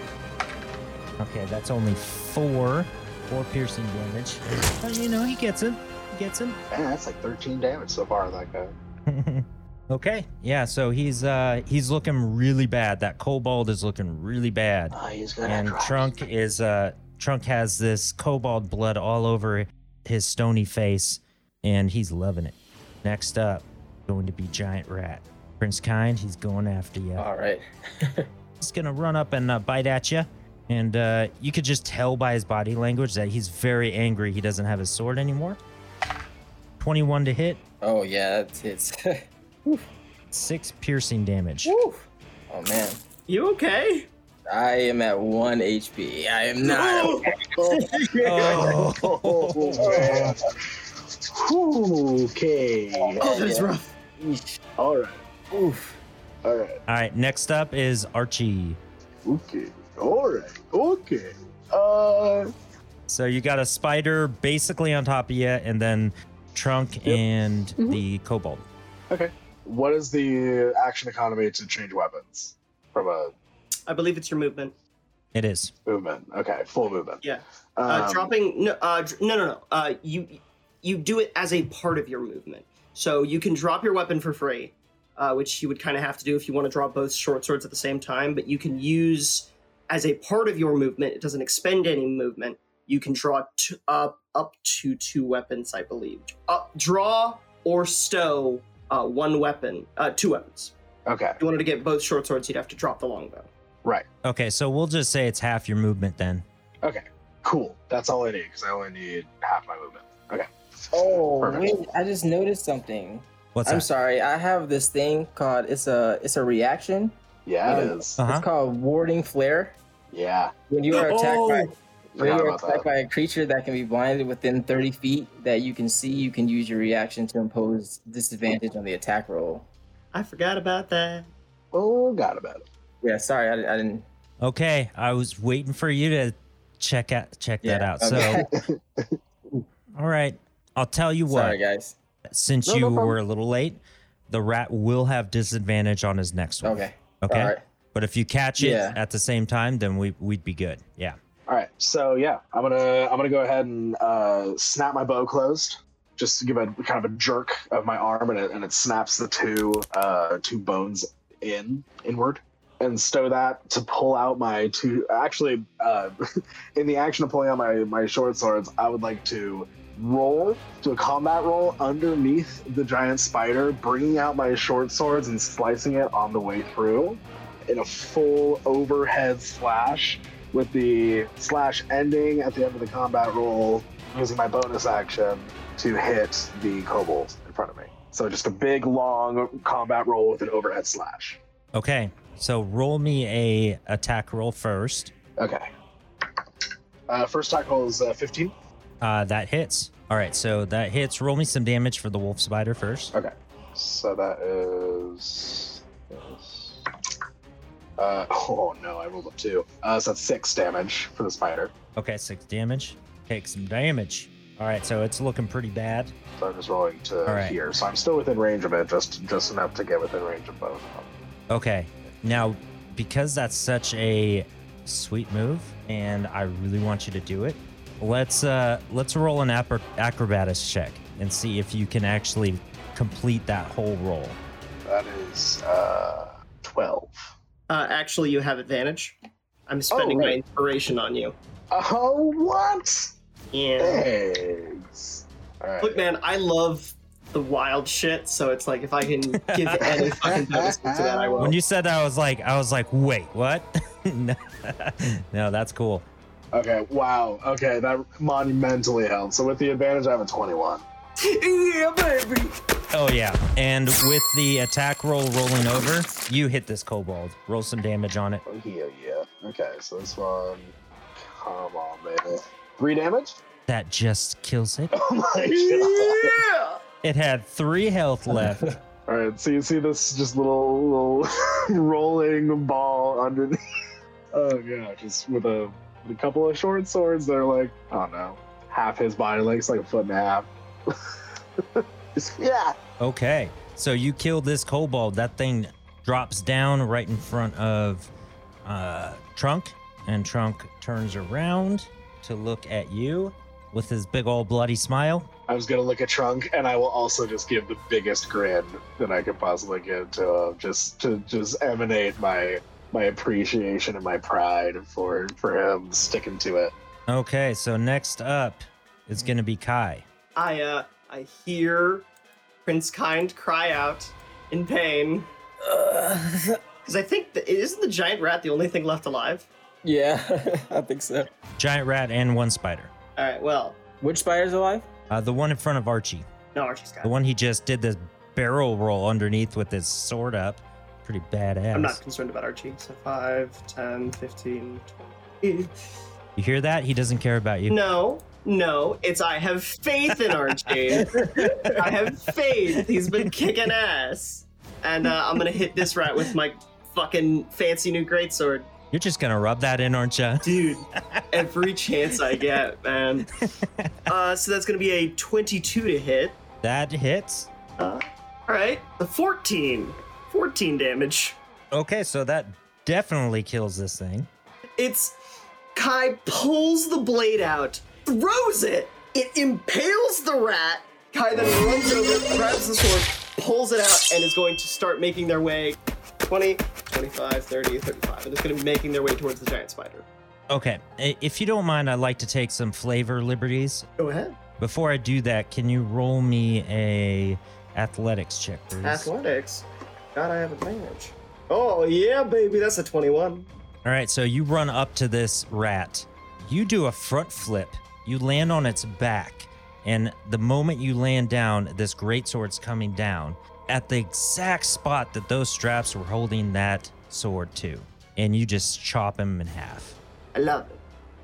Okay, that's only four. Four piercing damage. But you know, he gets him. He gets him. Man, that's like 13 damage so far. That guy. *laughs* okay. Yeah, so he's uh he's looking really bad. That kobold is looking really bad. Oh, he's gonna and drop Trunk is uh Trunk has this kobold blood all over his stony face, and he's loving it. Next up, going to be Giant Rat. Prince Kind, he's going after you. All right. *laughs* He's gonna run up and uh, bite at you, and uh, you could just tell by his body language that he's very angry. He doesn't have his sword anymore. Twenty-one to hit, Oh yeah, that's hits. *laughs* six piercing damage. Woo. Oh man, You okay? I am at one HP. I am not. Oh. *laughs* Oh. Okay. Oh, that's yeah. rough. All right. Oof. All right. All right, next up is Archie. Okay. All right. Okay. Uh. So you got a spider basically on top of you, and then Trunk and Mm-hmm. the kobold. Okay. What is the action economy to change weapons from a I believe it's your movement. It is. movement? Okay, full movement. Yeah. Uh, Um, dropping no, uh, no, no, no. Uh, you you do it as a part of your movement. So you can drop your weapon for free, uh, which you would kind of have to do if you want to drop both short swords at the same time. But you can use as a part of your movement. It doesn't expend any movement. You can draw t- up up to two weapons, I believe. Up, draw or stow uh, one weapon, uh, two weapons. Okay. If you wanted to get both short swords, you'd have to drop the longbow. Right. Okay, so we'll just say it's half your movement then. Okay. Cool. That's all I need because I only need half my movement. Okay. Oh Perfect. wait, I just noticed something. What's I'm that? sorry. I have this thing called it's a it's a reaction. Yeah, it Um, is. Uh-huh. It's called warding flare. Yeah. When you are attacked Oh. by when Forgot you're attacked that. by a creature that can be blinded within 30 feet that you can see, you can use your reaction to impose disadvantage on the attack roll. I forgot about that. Oh, got about it. Yeah, sorry, I, I didn't. Okay, I was waiting for you to check out check that out. okay. So, *laughs* all right, I'll tell you what. Sorry, guys. Since No, you no were a little late, the rat will have disadvantage on his next one. Okay. Okay. All right. But if you catch it Yeah. at the same time, then we we'd be good. Yeah. All right. So yeah, I'm gonna I'm gonna go ahead and uh, snap my bow closed, just to give a kind of a jerk of my arm, and it, and it snaps the two uh, two bones in inward, and stow that to pull out my two. Actually, uh, *laughs* in the action of pulling out my my short swords, I would like to roll to a combat roll underneath the giant spider, bringing out my short swords and slicing it on the way through. in a full overhead slash with the slash ending at the end of the combat roll, using my bonus action to hit the kobold in front of me. So just a big long combat roll with an overhead slash. Okay, so roll me a attack roll first. Okay. Uh, first attack roll is uh, 15. Uh, that hits. All right, so that hits. Roll me some damage for the wolf spider first. Okay. So that is. is- Uh, *laughs* oh no, I rolled a two. Uh, so that's six damage for the spider. Okay, six damage. Take some damage. All right, so it's looking pretty bad. So I'm just rolling to right. here. So I'm still within range of it, just just enough to get within range of both of them. Okay, now because that's such a sweet move, and I really want you to do it, let's uh let's roll an acro- acrobatics check and see if you can actually complete that whole roll. That is uh, 12. Uh, actually, you have advantage. I'm spending my right. inspiration on you. Oh, what? Yeah. Thanks. All right. Look, man, I love the wild shit, so it's like if I can give *laughs* any fucking bonus to that, I will. When you said that, I was like, I was like, wait, what? *laughs* no, no, that's cool. Okay, wow. Okay, that monumentally helped. So with the advantage, I have a 21. Yeah, baby. Oh yeah, and with the attack roll rolling over, you hit this kobold. Roll some damage on it. Oh, yeah, yeah. Okay, so this one. Come on, baby. Three damage? That just kills it. *laughs* Oh my god. Yeah. It had three health left. *laughs* All right, so you see this just little little *laughs* rolling ball underneath. Oh yeah, just with a, with a couple of short swords. They're like, oh no, half his body length's like a foot and a half. Just- *laughs* yeah. Okay, so you kill this kobold. That thing drops down right in front of uh, Trunk, and Trunk turns around to look at you with his big old bloody smile. I was gonna look at Trunk, and I will also just give the biggest grin that I could possibly give to him, just to just emanate my my appreciation and my pride for for him sticking to it. Okay, so next up is gonna be Kai. I uh, I hear Prince Kind cry out in pain because I think the, isn't the giant rat the only thing left alive? Yeah, *laughs* I think so. Giant rat and one spider. All right, well, Which spider's alive? Uh, the one in front of Archie. no, Archie's got. The it. one he just did this barrel roll underneath with his sword up. Pretty badass. I'm not concerned about Archie. So 5, 10, 15, 20. You hear that? He doesn't care about you. No, no, it's I have faith in Archie. I have faith. He's been kicking ass. And uh, I'm gonna hit this rat with my fucking fancy new greatsword. You're just gonna rub that in, aren't you? Dude, every chance I get, man. *laughs* Uh, so that's gonna be a 22 to hit. That hits. Uh, all right, the 14. 14 damage. Okay, so that definitely kills this thing. It's Kai pulls the blade out, throws it, it impales the rat. Kai then runs over, grabs the sword, pulls it out, and is going to start making their way 20, 25, 30, 35. And it's going to be making their way towards the giant spider. Okay, if you don't mind, I'd like to take some flavor liberties. Go ahead. Before I do that, can you roll me a athletics check, please? Athletics. God, I have advantage. Oh, yeah, baby. That's a 21. All right, so you run up to this rat. You do a front flip. You land on its back, and the moment you land down, this greatsword's coming down at the exact spot that those straps were holding that sword to, and you just chop him in half. I love it.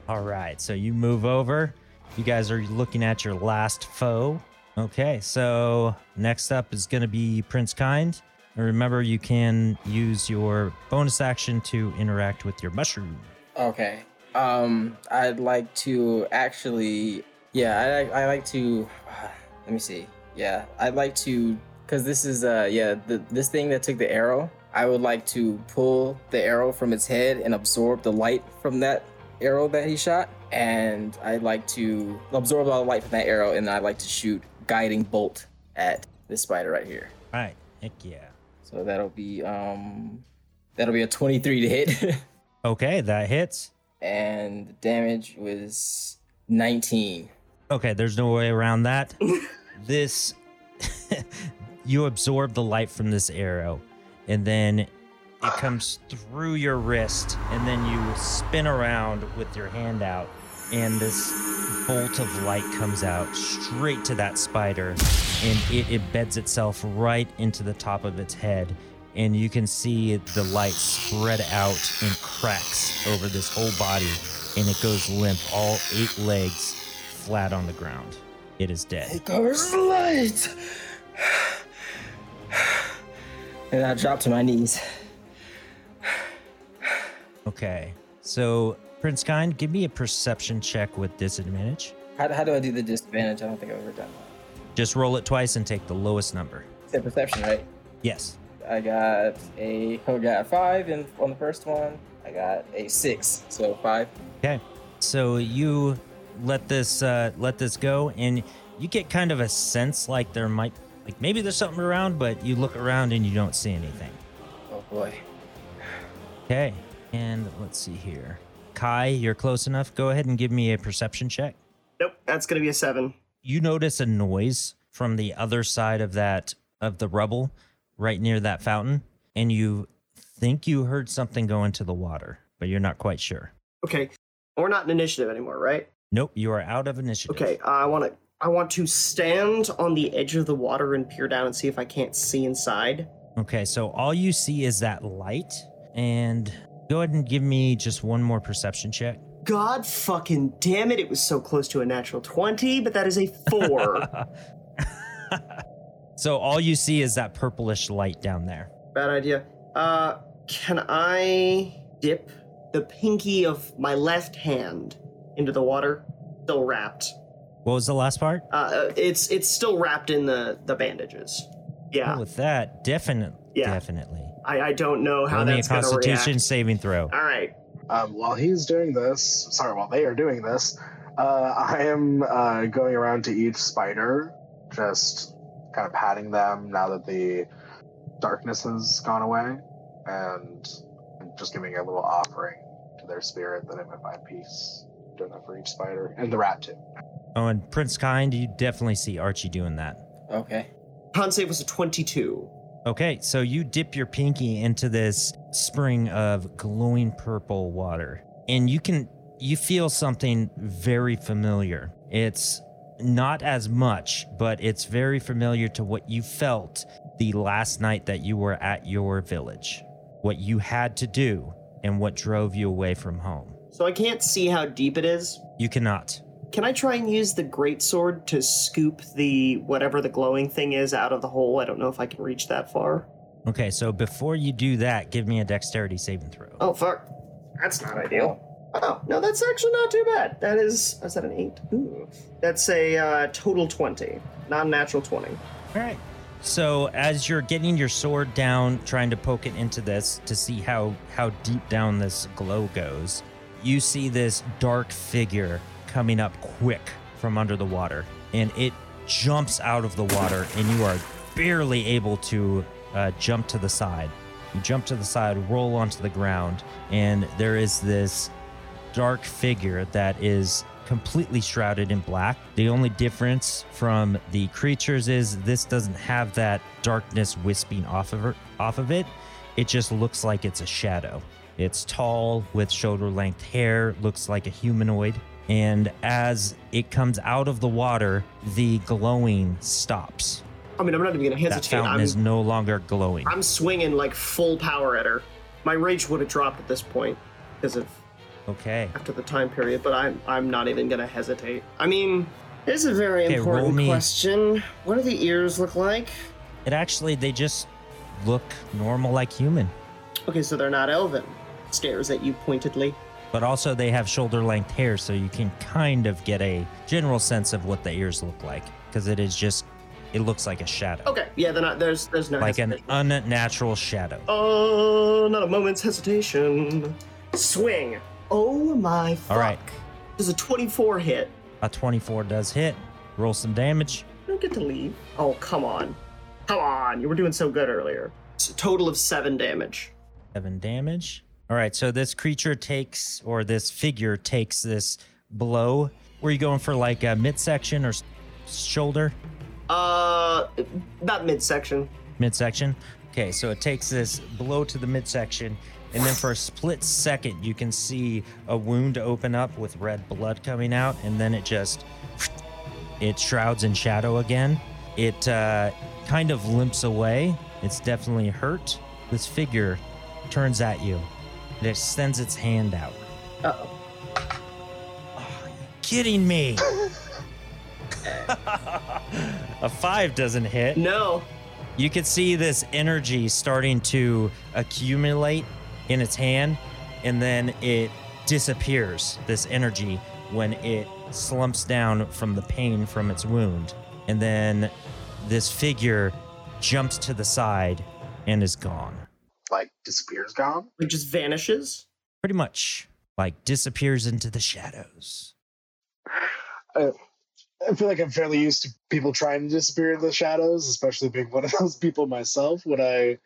All right, so you move over. You guys are looking at your last foe. Okay, so next up is going to be Prince Kind. And remember, you can use your bonus action to interact with your mushroom. Okay. Um, I'd like to actually, yeah, I I like to. *sighs* Let me see. Yeah, I'd like to, cause this is uh yeah the this thing that took the arrow. I would like to pull the arrow from its head and absorb the light from that arrow that he shot, and I'd like to absorb all the light from that arrow, and I'd like to shoot guiding bolt at this spider right here. All right, heck yeah. So that'll be um that'll be a 23 to hit. *laughs* Okay, that hits. And the damage was 19. Okay, there's no way around that. *laughs* this, *laughs* you absorb the light from this arrow, and then it comes through your wrist, and then you spin around with your hand out, and this bolt of light comes out straight to that spider, and it embeds itself right into the top of its head. And you can see the light spread out in cracks over this whole body, and it goes limp, all eight legs flat on the ground. It is dead. It goes light. And I drop to my knees. Okay. So, Prince Kind, give me a perception check with disadvantage. How, how do I do the disadvantage? I don't think I've ever done that. Just roll it twice and take the lowest number. It's perception, right? Yes. I got a I got a five in on the first one. I got a six, so five. Okay. So you let this uh, let this go, and you get kind of a sense like there might like maybe there's something around, but you look around and you don't see anything. Oh boy. Okay. And let's see here. Kai, you're close enough. Go ahead and give me a perception check. Nope, that's gonna be a seven. you notice a noise from the other side of that of the rubble right near that fountain and you think you heard something go into the water but you're not quite sure Okay, we're not in initiative anymore, right? nope you are out of initiative Okay, uh, I want to. I want to stand on the edge of the water and peer down and see if I can't see inside. okay so all you see is that light and go ahead and give me just one more perception check God fucking damn it! It was so close to a natural twenty, but that is a four. *laughs* so all you see is that purplish light down there Bad idea. Uh, can I dip the pinky of my left hand into the water? Still wrapped. what was the last part Uh, it's it's still wrapped in the the bandages. Yeah, Oh, with that definitely Yeah. definitely I, I don't know how Roll me a that's gonna constitution react. saving throw All right. Um, while he's doing this, sorry, while they are doing this, uh, I am uh, going around to each spider, just kind of patting them now that the darkness has gone away, and just giving a little offering to their spirit that it might find peace. Doing that for each spider, and the rat too. oh and prince kind you definitely see archie doing that Okay. Con save was a twenty-two. Okay, so you dip your pinky into this spring of glowing purple water, and you can you feel something very familiar. It's not as much, but it's very familiar to what you felt the last night that you were at your village. What you had to do and what drove you away from home. So I can't see how deep it is. You cannot. Can I try and use the greatsword to scoop the whatever the glowing thing is out of the hole? I don't know if I can reach that far. Okay, so before you do that, give me a dexterity saving throw. Oh fuck, that's not ideal. Oh no, that's actually not too bad. That is, is that an eight? Ooh, that's a uh, total twenty, non-natural twenty. All right. So as you're getting your sword down, trying to poke it into this to see how how deep down this glow goes, you see this dark figure coming up quick from under the water, and it jumps out of the water, and you are barely able to uh, jump to the side. You jump to the side, roll onto the ground, and there is this dark figure that is completely shrouded in black. The only difference from the creatures is this doesn't have that darkness wisping off of it, off of it. It just looks like it's a shadow. It's tall with shoulder length hair, looks like a humanoid. And as it comes out of the water, the glowing stops. I mean, I'm not even gonna hesitate. That fountain I'm, is no longer glowing. I'm swinging like full power at her. My rage would have dropped at this point because of Okay. after the time period, but I'm I'm not even gonna hesitate. I mean, it's a very Okay, important me- question. What do the ears look like? It actually, they just look normal like human. Okay, so they're not elven. Stares at you pointedly. but also they have shoulder length hair so you can kind of get a general sense of what the ears look like because it is just it looks like a shadow Okay, yeah, they're not. There's there's no like an unnatural shadow Oh, not a moment's hesitation. Swing. Oh my fuck. All right. Does a 24 hit? a 24 does hit roll some damage I don't get to leave. Oh, come on. Come on. You were doing so good earlier. It's a total of seven damage. seven damage all right so this creature takes or this figure takes this blow were you going for like a midsection or shoulder Uh, about midsection. midsection Okay, so it takes this blow to the midsection, and then for a split second, you can see a wound open up with red blood coming out, and then it just it shrouds in shadow again. It uh, kind of limps away. It's definitely hurt. This figure turns at you. It extends its hand out. Uh-oh. Are you kidding me? *laughs* a five doesn't hit. No. You can see this energy starting to accumulate in its hand, and then it disappears. This energy when it slumps down from the pain from its wound. And then this figure jumps to the side and is gone. Like disappears gone. It just vanishes. Pretty much like disappears into the shadows. I feel like I'm fairly used to people trying to disappear in the shadows, especially being one of *laughs* those people myself. Would I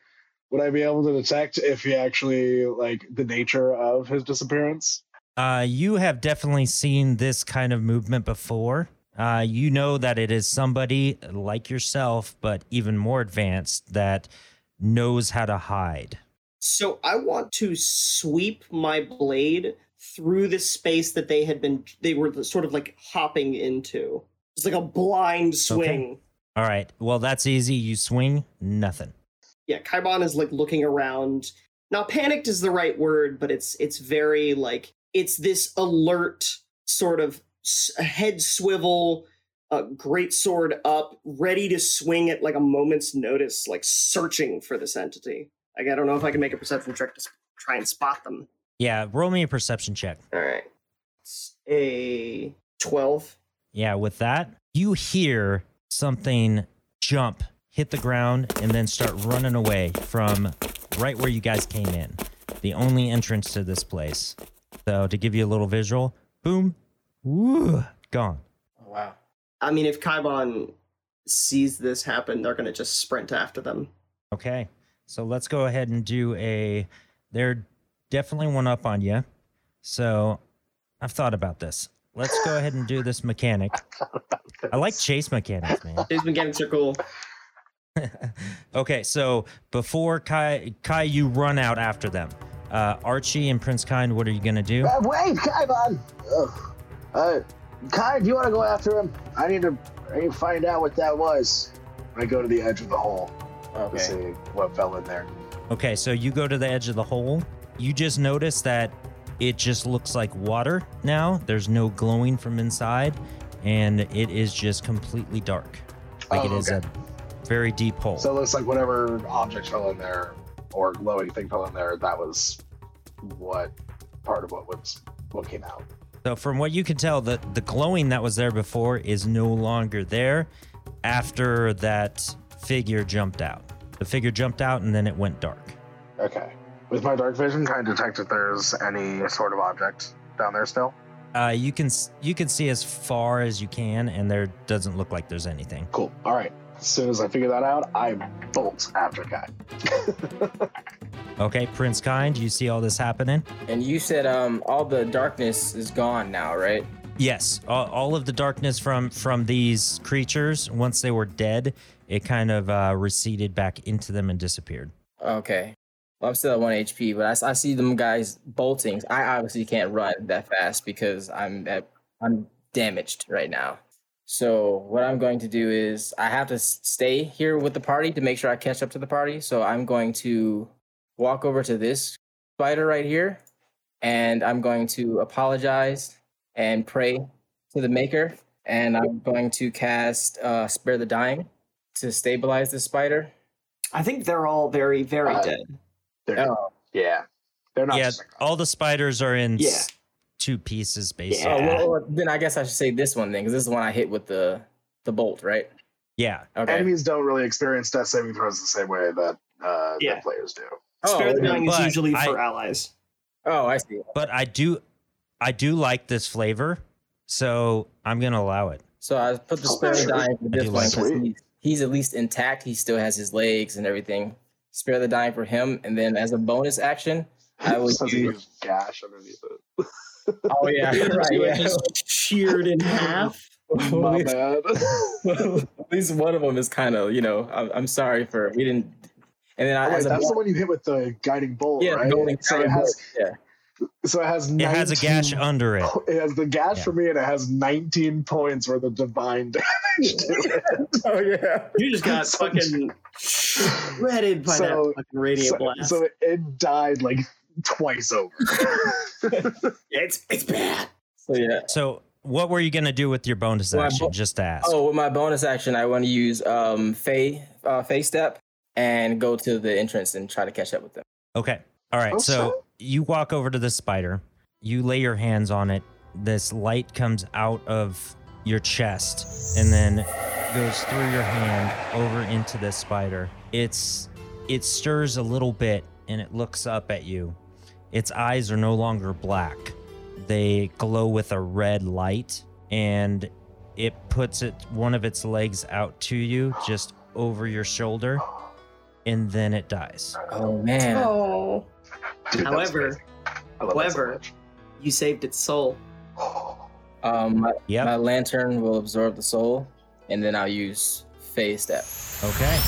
would I be able to detect if he actually like the nature of his disappearance? Uh, you have definitely seen this kind of movement before. Uh, you know that it is somebody like yourself, but even more advanced that knows how to hide. So I want to sweep my blade through the space that they had been they were sort of like hopping into. It's like a blind swing. All right. Well, that's easy. You swing, nothing. Yeah, Kaibon is like looking around. Now panicked is the right word, but it's it's very like it's this alert sort of head swivel, uh, great sword up, ready to swing at like a moment's notice, like searching for this entity. Like I don't know if I can make a perception check to try and spot them. Yeah, roll me a perception check. All right, it's a twelve. Yeah, with that, you hear something jump, hit the ground, and then start running away from right where you guys came in. The only entrance to this place. So to give you a little visual, boom, woo, gone. Oh, wow. I mean, if Kaibon sees this happen, they're gonna just sprint after them. Okay. So let's go ahead and do a. They're definitely one up on you. So I've thought about this. Let's go ahead and do this mechanic. *laughs* I like chase mechanics, man. These mechanics are cool. *laughs* okay, so before Kai, Kai, you run out after them. Uh, Archie and Prince Kind, what are you gonna do? Uh, wait, Kaibon! Ugh. Uh, Kai, do you want to go after him? I need to, I need to find out what that was. I go to the edge of the hole to Okay. see what fell in there. Okay, so you go to the edge of the hole. You just notice that it just looks like water now. There's no glowing from inside, and it is just completely dark. Like it Oh, is okay. a very deep hole. So it looks like whatever object fell in there or glowing thing fell in there, that was what part of what was what came out. So from what you can tell, the the glowing that was there before is no longer there after that figure jumped out. The figure jumped out and then it went dark. Okay. With my dark vision, can I detect if there's any sort of object down there still? Uh, you can you can see as far as you can, and there doesn't look like there's anything. Cool. All right. As soon as I figure that out, I bolt after Kai. *laughs* Okay, Prince Kind, you see all this happening? And you said um all the darkness is gone now, right? Yes, all, all of the darkness from from these creatures, once they were dead, it kind of uh, receded back into them and disappeared. Okay. Well, I'm still at one HP, but I see them guys bolting. I obviously can't run that fast because I'm at, I'm damaged right now. So what I'm going to do is I have to stay here with the party to make sure I catch up to the party. So I'm going to walk over to this spider right here, and I'm going to apologize and pray to the Maker, and I'm going to cast uh, Spare the Dying to stabilize the spider. I think they're all very, very Uh, dead. They're, Oh, Yeah. They're not yeah, all the spiders are in Yeah. S- two pieces, basically. Oh, Yeah. well, well, then I guess I should say this one then, because this is the one I hit with the the bolt, right? Yeah. Okay. enemies don't really experience death saving throws the same way that uh Yeah. that players do. Oh, Spare the dying is usually I- for allies. oh, I see. But I do, I do like this flavor, so I'm gonna allow it. So I put the Oh, spare the dying for this do one because it. he's, he's at least intact. He still has his legs and everything. Spare the dying for him, and then as a bonus action, I would Says use. gash underneath it. *laughs* Oh yeah, *laughs* right. Yeah. Just sheared in half. *laughs* *laughs* Well, My at, least, bad. at least one of them is kind of, you know. I'm, I'm sorry for we didn't. And then I, Oh, wait, as a the one you hit with the guiding bolt, yeah, right? golden so it has bolt, yeah. so it has It has a gash under it. It has the gash Yeah. for me, and it has 19 points worth of divine damage to it. Oh yeah. You just got So- fucking shredded by So- that fucking radiant So, blast. so it died like twice over. *laughs* it's it's bad. So yeah. So, what were you gonna do with your bonus Well, action? bo- Just to ask. Oh, with my bonus action, I want to use um Fey uh Fey step and go to the entrance and try to catch up with them. Okay. All right. So so- you walk over to the spider. You lay your hands on it. This light comes out of your chest and then goes through your hand over into the spider. It's it stirs a little bit and it looks up at you. Its eyes are no longer black. They glow with a red light and it puts it one of its legs out to you just over your shoulder and then it dies. Oh man. Oh. Dude, that's However- amazing. I love that so however- You saved its soul. Um, my, Yep. my lantern will absorb the soul, and then I'll use Fey step. Okay.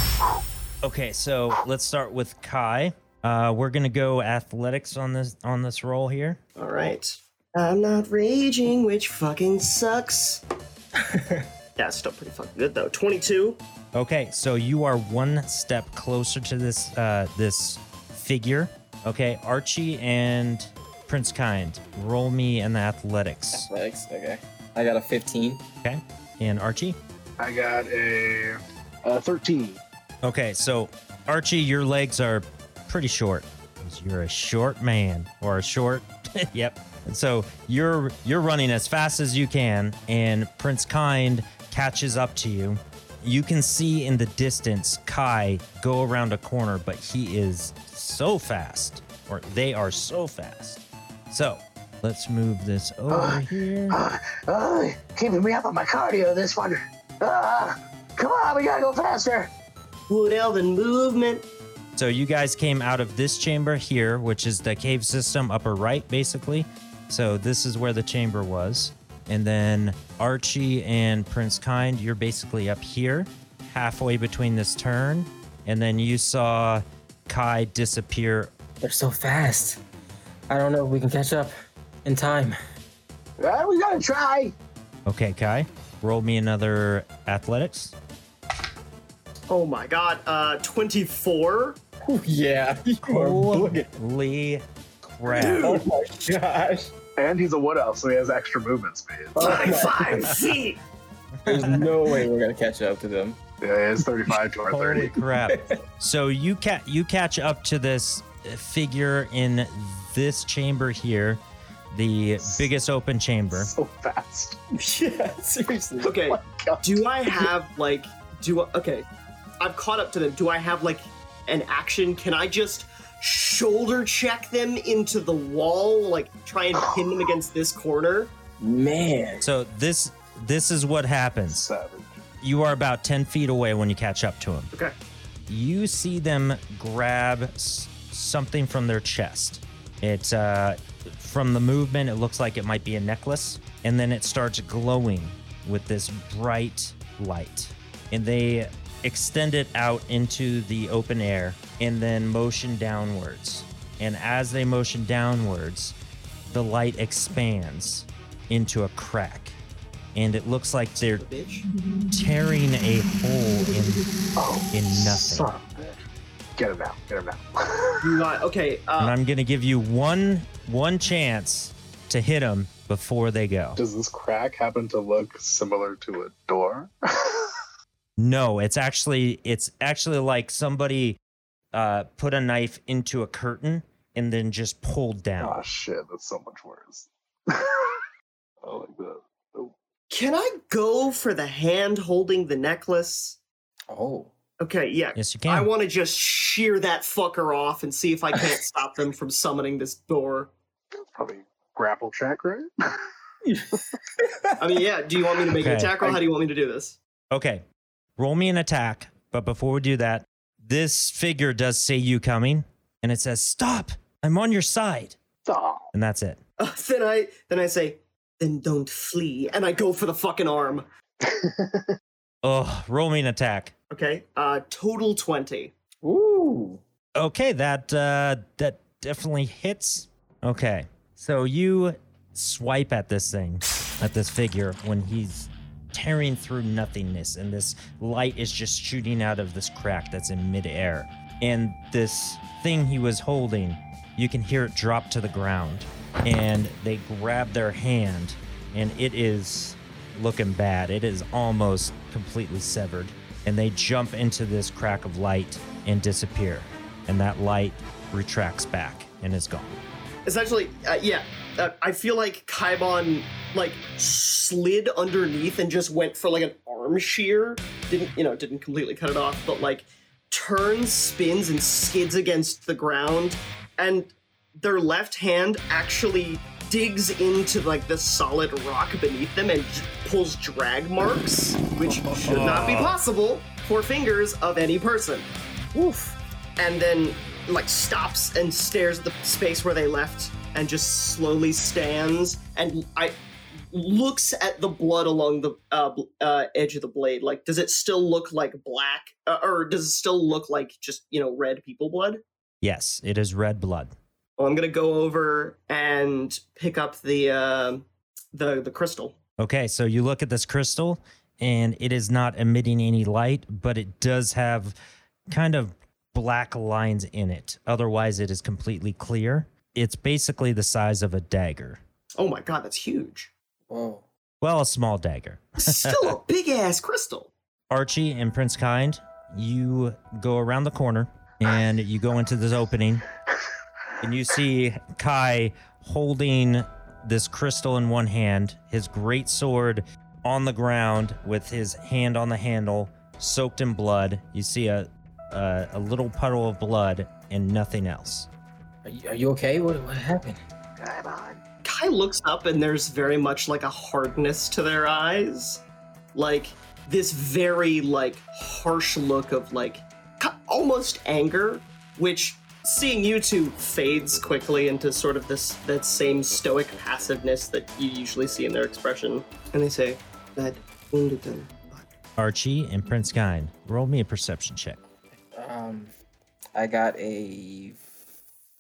Okay, so let's start with Kai. Uh, we're gonna go athletics on this on this roll here. All right. I'm not raging, which fucking sucks. *laughs* yeah, it's still pretty fucking good though. 22. Okay, so you are one step closer to this uh, this figure. Okay, Archie and Prince Kind, roll me an athletics. Athletics. Okay. I got a 15. Okay, and Archie. I got a, a 13. Okay, so Archie, your legs are pretty short. 'cause You're a short man or a short. *laughs* yep. And so you're you're running as fast as you can, and Prince Kind catches up to you. You can see in the distance Kai go around a corner, but he is so fast, or they are so fast. So let's move this over Uh, here. Uh, uh, keeping me up on my cardio, this one. Uh, come on, we gotta go faster. Wood Elven movement. So you guys came out of this chamber here, which is the cave system upper right, basically. So this is where the chamber was. And then Archie and Prince Kind, you're basically up here, halfway between this turn. And then you saw Kai disappear. They're so fast. I don't know if we can catch up in time. Well, we gotta try. Okay, Kai, roll me another athletics. Oh my god. Uh 24. Oh, yeah. *laughs* Holy crap. Oh my gosh. And he's a wood elf, so he has extra movement speed. Oh my 25 feet. There's no way we're gonna catch up to them. Yeah, he has 35 to our 30. Holy 30. crap! *laughs* so you ca- you catch up to this figure in this chamber here, the biggest open chamber. So fast. *laughs* yeah, seriously. Okay. Oh. Do I have like do I, okay. I've caught up to them. Do I have like an action? Can I just shoulder check them into the wall, like try and pin them against this corner? Man. So this this is what happens. Savage. You are about ten feet away when you catch up to them. Okay. You see them grab s- something from their chest. It's uh, from the movement, it looks like it might be a necklace, and then it starts glowing with this bright light. And they extend it out into the open air and then motion downwards. And as they motion downwards, the light expands into a crack. And it looks like they're tearing a hole in Oh, in nothing. son of a bitch. Get him out. Get him out. *laughs* You got okay. and Uh, I'm gonna give you one one chance to hit them before they go. Does this crack happen to look similar to a door? *laughs* No, it's actually it's actually like somebody uh, put a knife into a curtain and then just pulled down. oh shit, that's so much worse. *laughs* I like that. Oh, can I go for the hand holding the necklace? Oh. Okay, yeah. Yes, you can. I want to just shear that fucker off and see if I can't *laughs* stop them from summoning this door. probably grapple check, right? *laughs* I mean, yeah. Do you want me to make an Okay. attack roll? How do you want me to do this? okay, roll me an attack. But before we do that, this figure does say you coming, and it says stop. I'm on your side, Oh, and that's it. Uh, then I then I say, then don't flee, and I go for the fucking arm. *laughs* Oh, roll me an attack. Okay. Uh, total twenty. Ooh. Okay, that uh, that definitely hits. Okay, so you swipe at this thing, at this figure when he's tearing through nothingness, and this light is just shooting out of this crack that's in midair. And this thing he was holding, you can hear it drop to the ground, and they grab their hand, and it is looking bad. It is almost completely severed, and they jump into this crack of light and disappear, and that light retracts back and is gone. Essentially, uh, yeah. Uh, I feel like Kaibon like slid underneath and just went for like an arm shear. Didn't you know? Didn't completely cut it off, but like turns, spins, and skids against the ground, and their left hand actually digs into like the solid rock beneath them and j- pulls drag marks, which should not be possible for fingers of any person. Woof. And then like stops and stares at the space where they left and just slowly stands and I looks at the blood along the uh, uh, edge of the blade. Like, does it still look like black, uh, or does it still look like just you know red people blood? Yes, it is red blood. Well, I'm gonna go over and pick up the uh, the the crystal. Okay, so you look at this crystal, and it is not emitting any light, but it does have kind of black lines in it. Otherwise, it is completely clear. It's basically the size of a dagger. Oh my god, that's huge. Whoa. Well, a small dagger. *laughs* Still a big ass crystal. Archie and Prince Kind, you go around the corner and you go into this opening and you see Kai holding this crystal in one hand, his great sword on the ground with his hand on the handle, soaked in blood. You see a a, a little puddle of blood and nothing else. Are you, are you okay? What, what happened? Come on. Kai looks up and there's very much like a hardness to their eyes. Like this very like harsh look of like almost anger, which seeing you two fades quickly into sort of this that same stoic passiveness that you usually see in their expression. And they say, that wounded them. but *laughs* Archie and Prince Kind, roll me a perception check. Um, I got a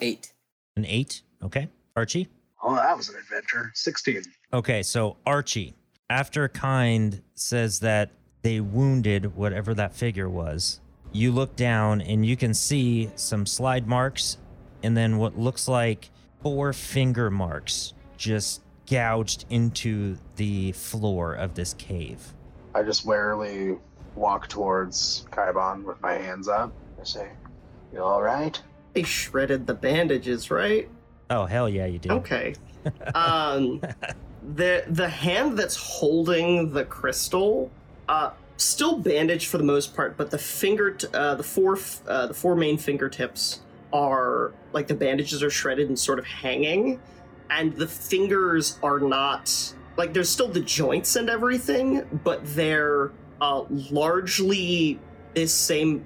eight. An eight, okay. Archie? Oh, that was an adventure. 16. Okay, so Archie, after Kind says that they wounded whatever that figure was, you look down and you can see some slide marks and then what looks like four finger marks just gouged into the floor of this cave. I just warily walk towards Kaibon with my hands up. I say, you all right? They shredded the bandages, right? Oh, hell yeah, you do. Okay. *laughs* um, the the hand that's holding the crystal, uh, still bandaged for the most part, but the finger, t- uh, the four, f- uh, the four main fingertips are like the bandages are shredded and sort of hanging, and the fingers are not like there's still the joints and everything, but they're uh, largely this same,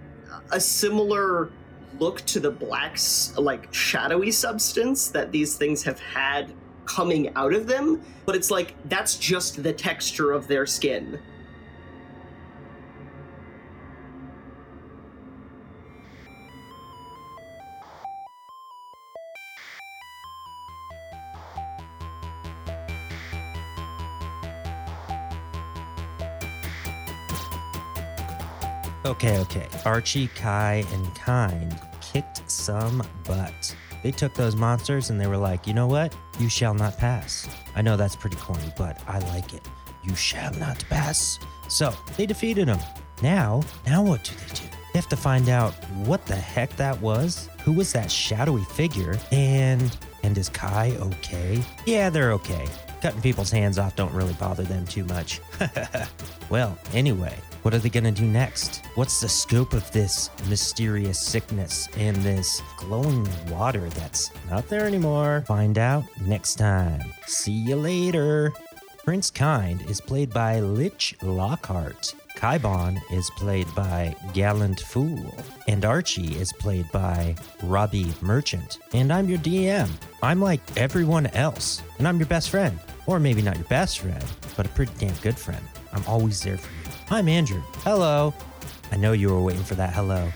a similar look to the black, like shadowy substance that these things have had coming out of them, but it's like that's just the texture of their skin. Okay, okay. Archie, Kai, and Kind kicked some butt. They took those monsters and they were like, you know what? You shall not pass. I know that's pretty corny, but I like it. You shall not pass. So they defeated them. Now, now what do they do? They have to find out what the heck that was. Who was that shadowy figure? And and is Kai okay? Yeah, they're okay. Cutting people's hands off don't really bother them too much. *laughs* well, anyway, what are they gonna do next? What's the scope of this mysterious sickness and this glowing water that's not there anymore? Find out next time. See you later. Prince Kind is played by Lich Lockhart. Kaibon is played by Gallant Fool. And Archie is played by Robbie Merchant. And I'm your DM. I'm like everyone else. And I'm your best friend. Or maybe not your best friend, but a pretty damn good friend. I'm always there for you. I'm Andrew. Hello. I know you were waiting for that hello.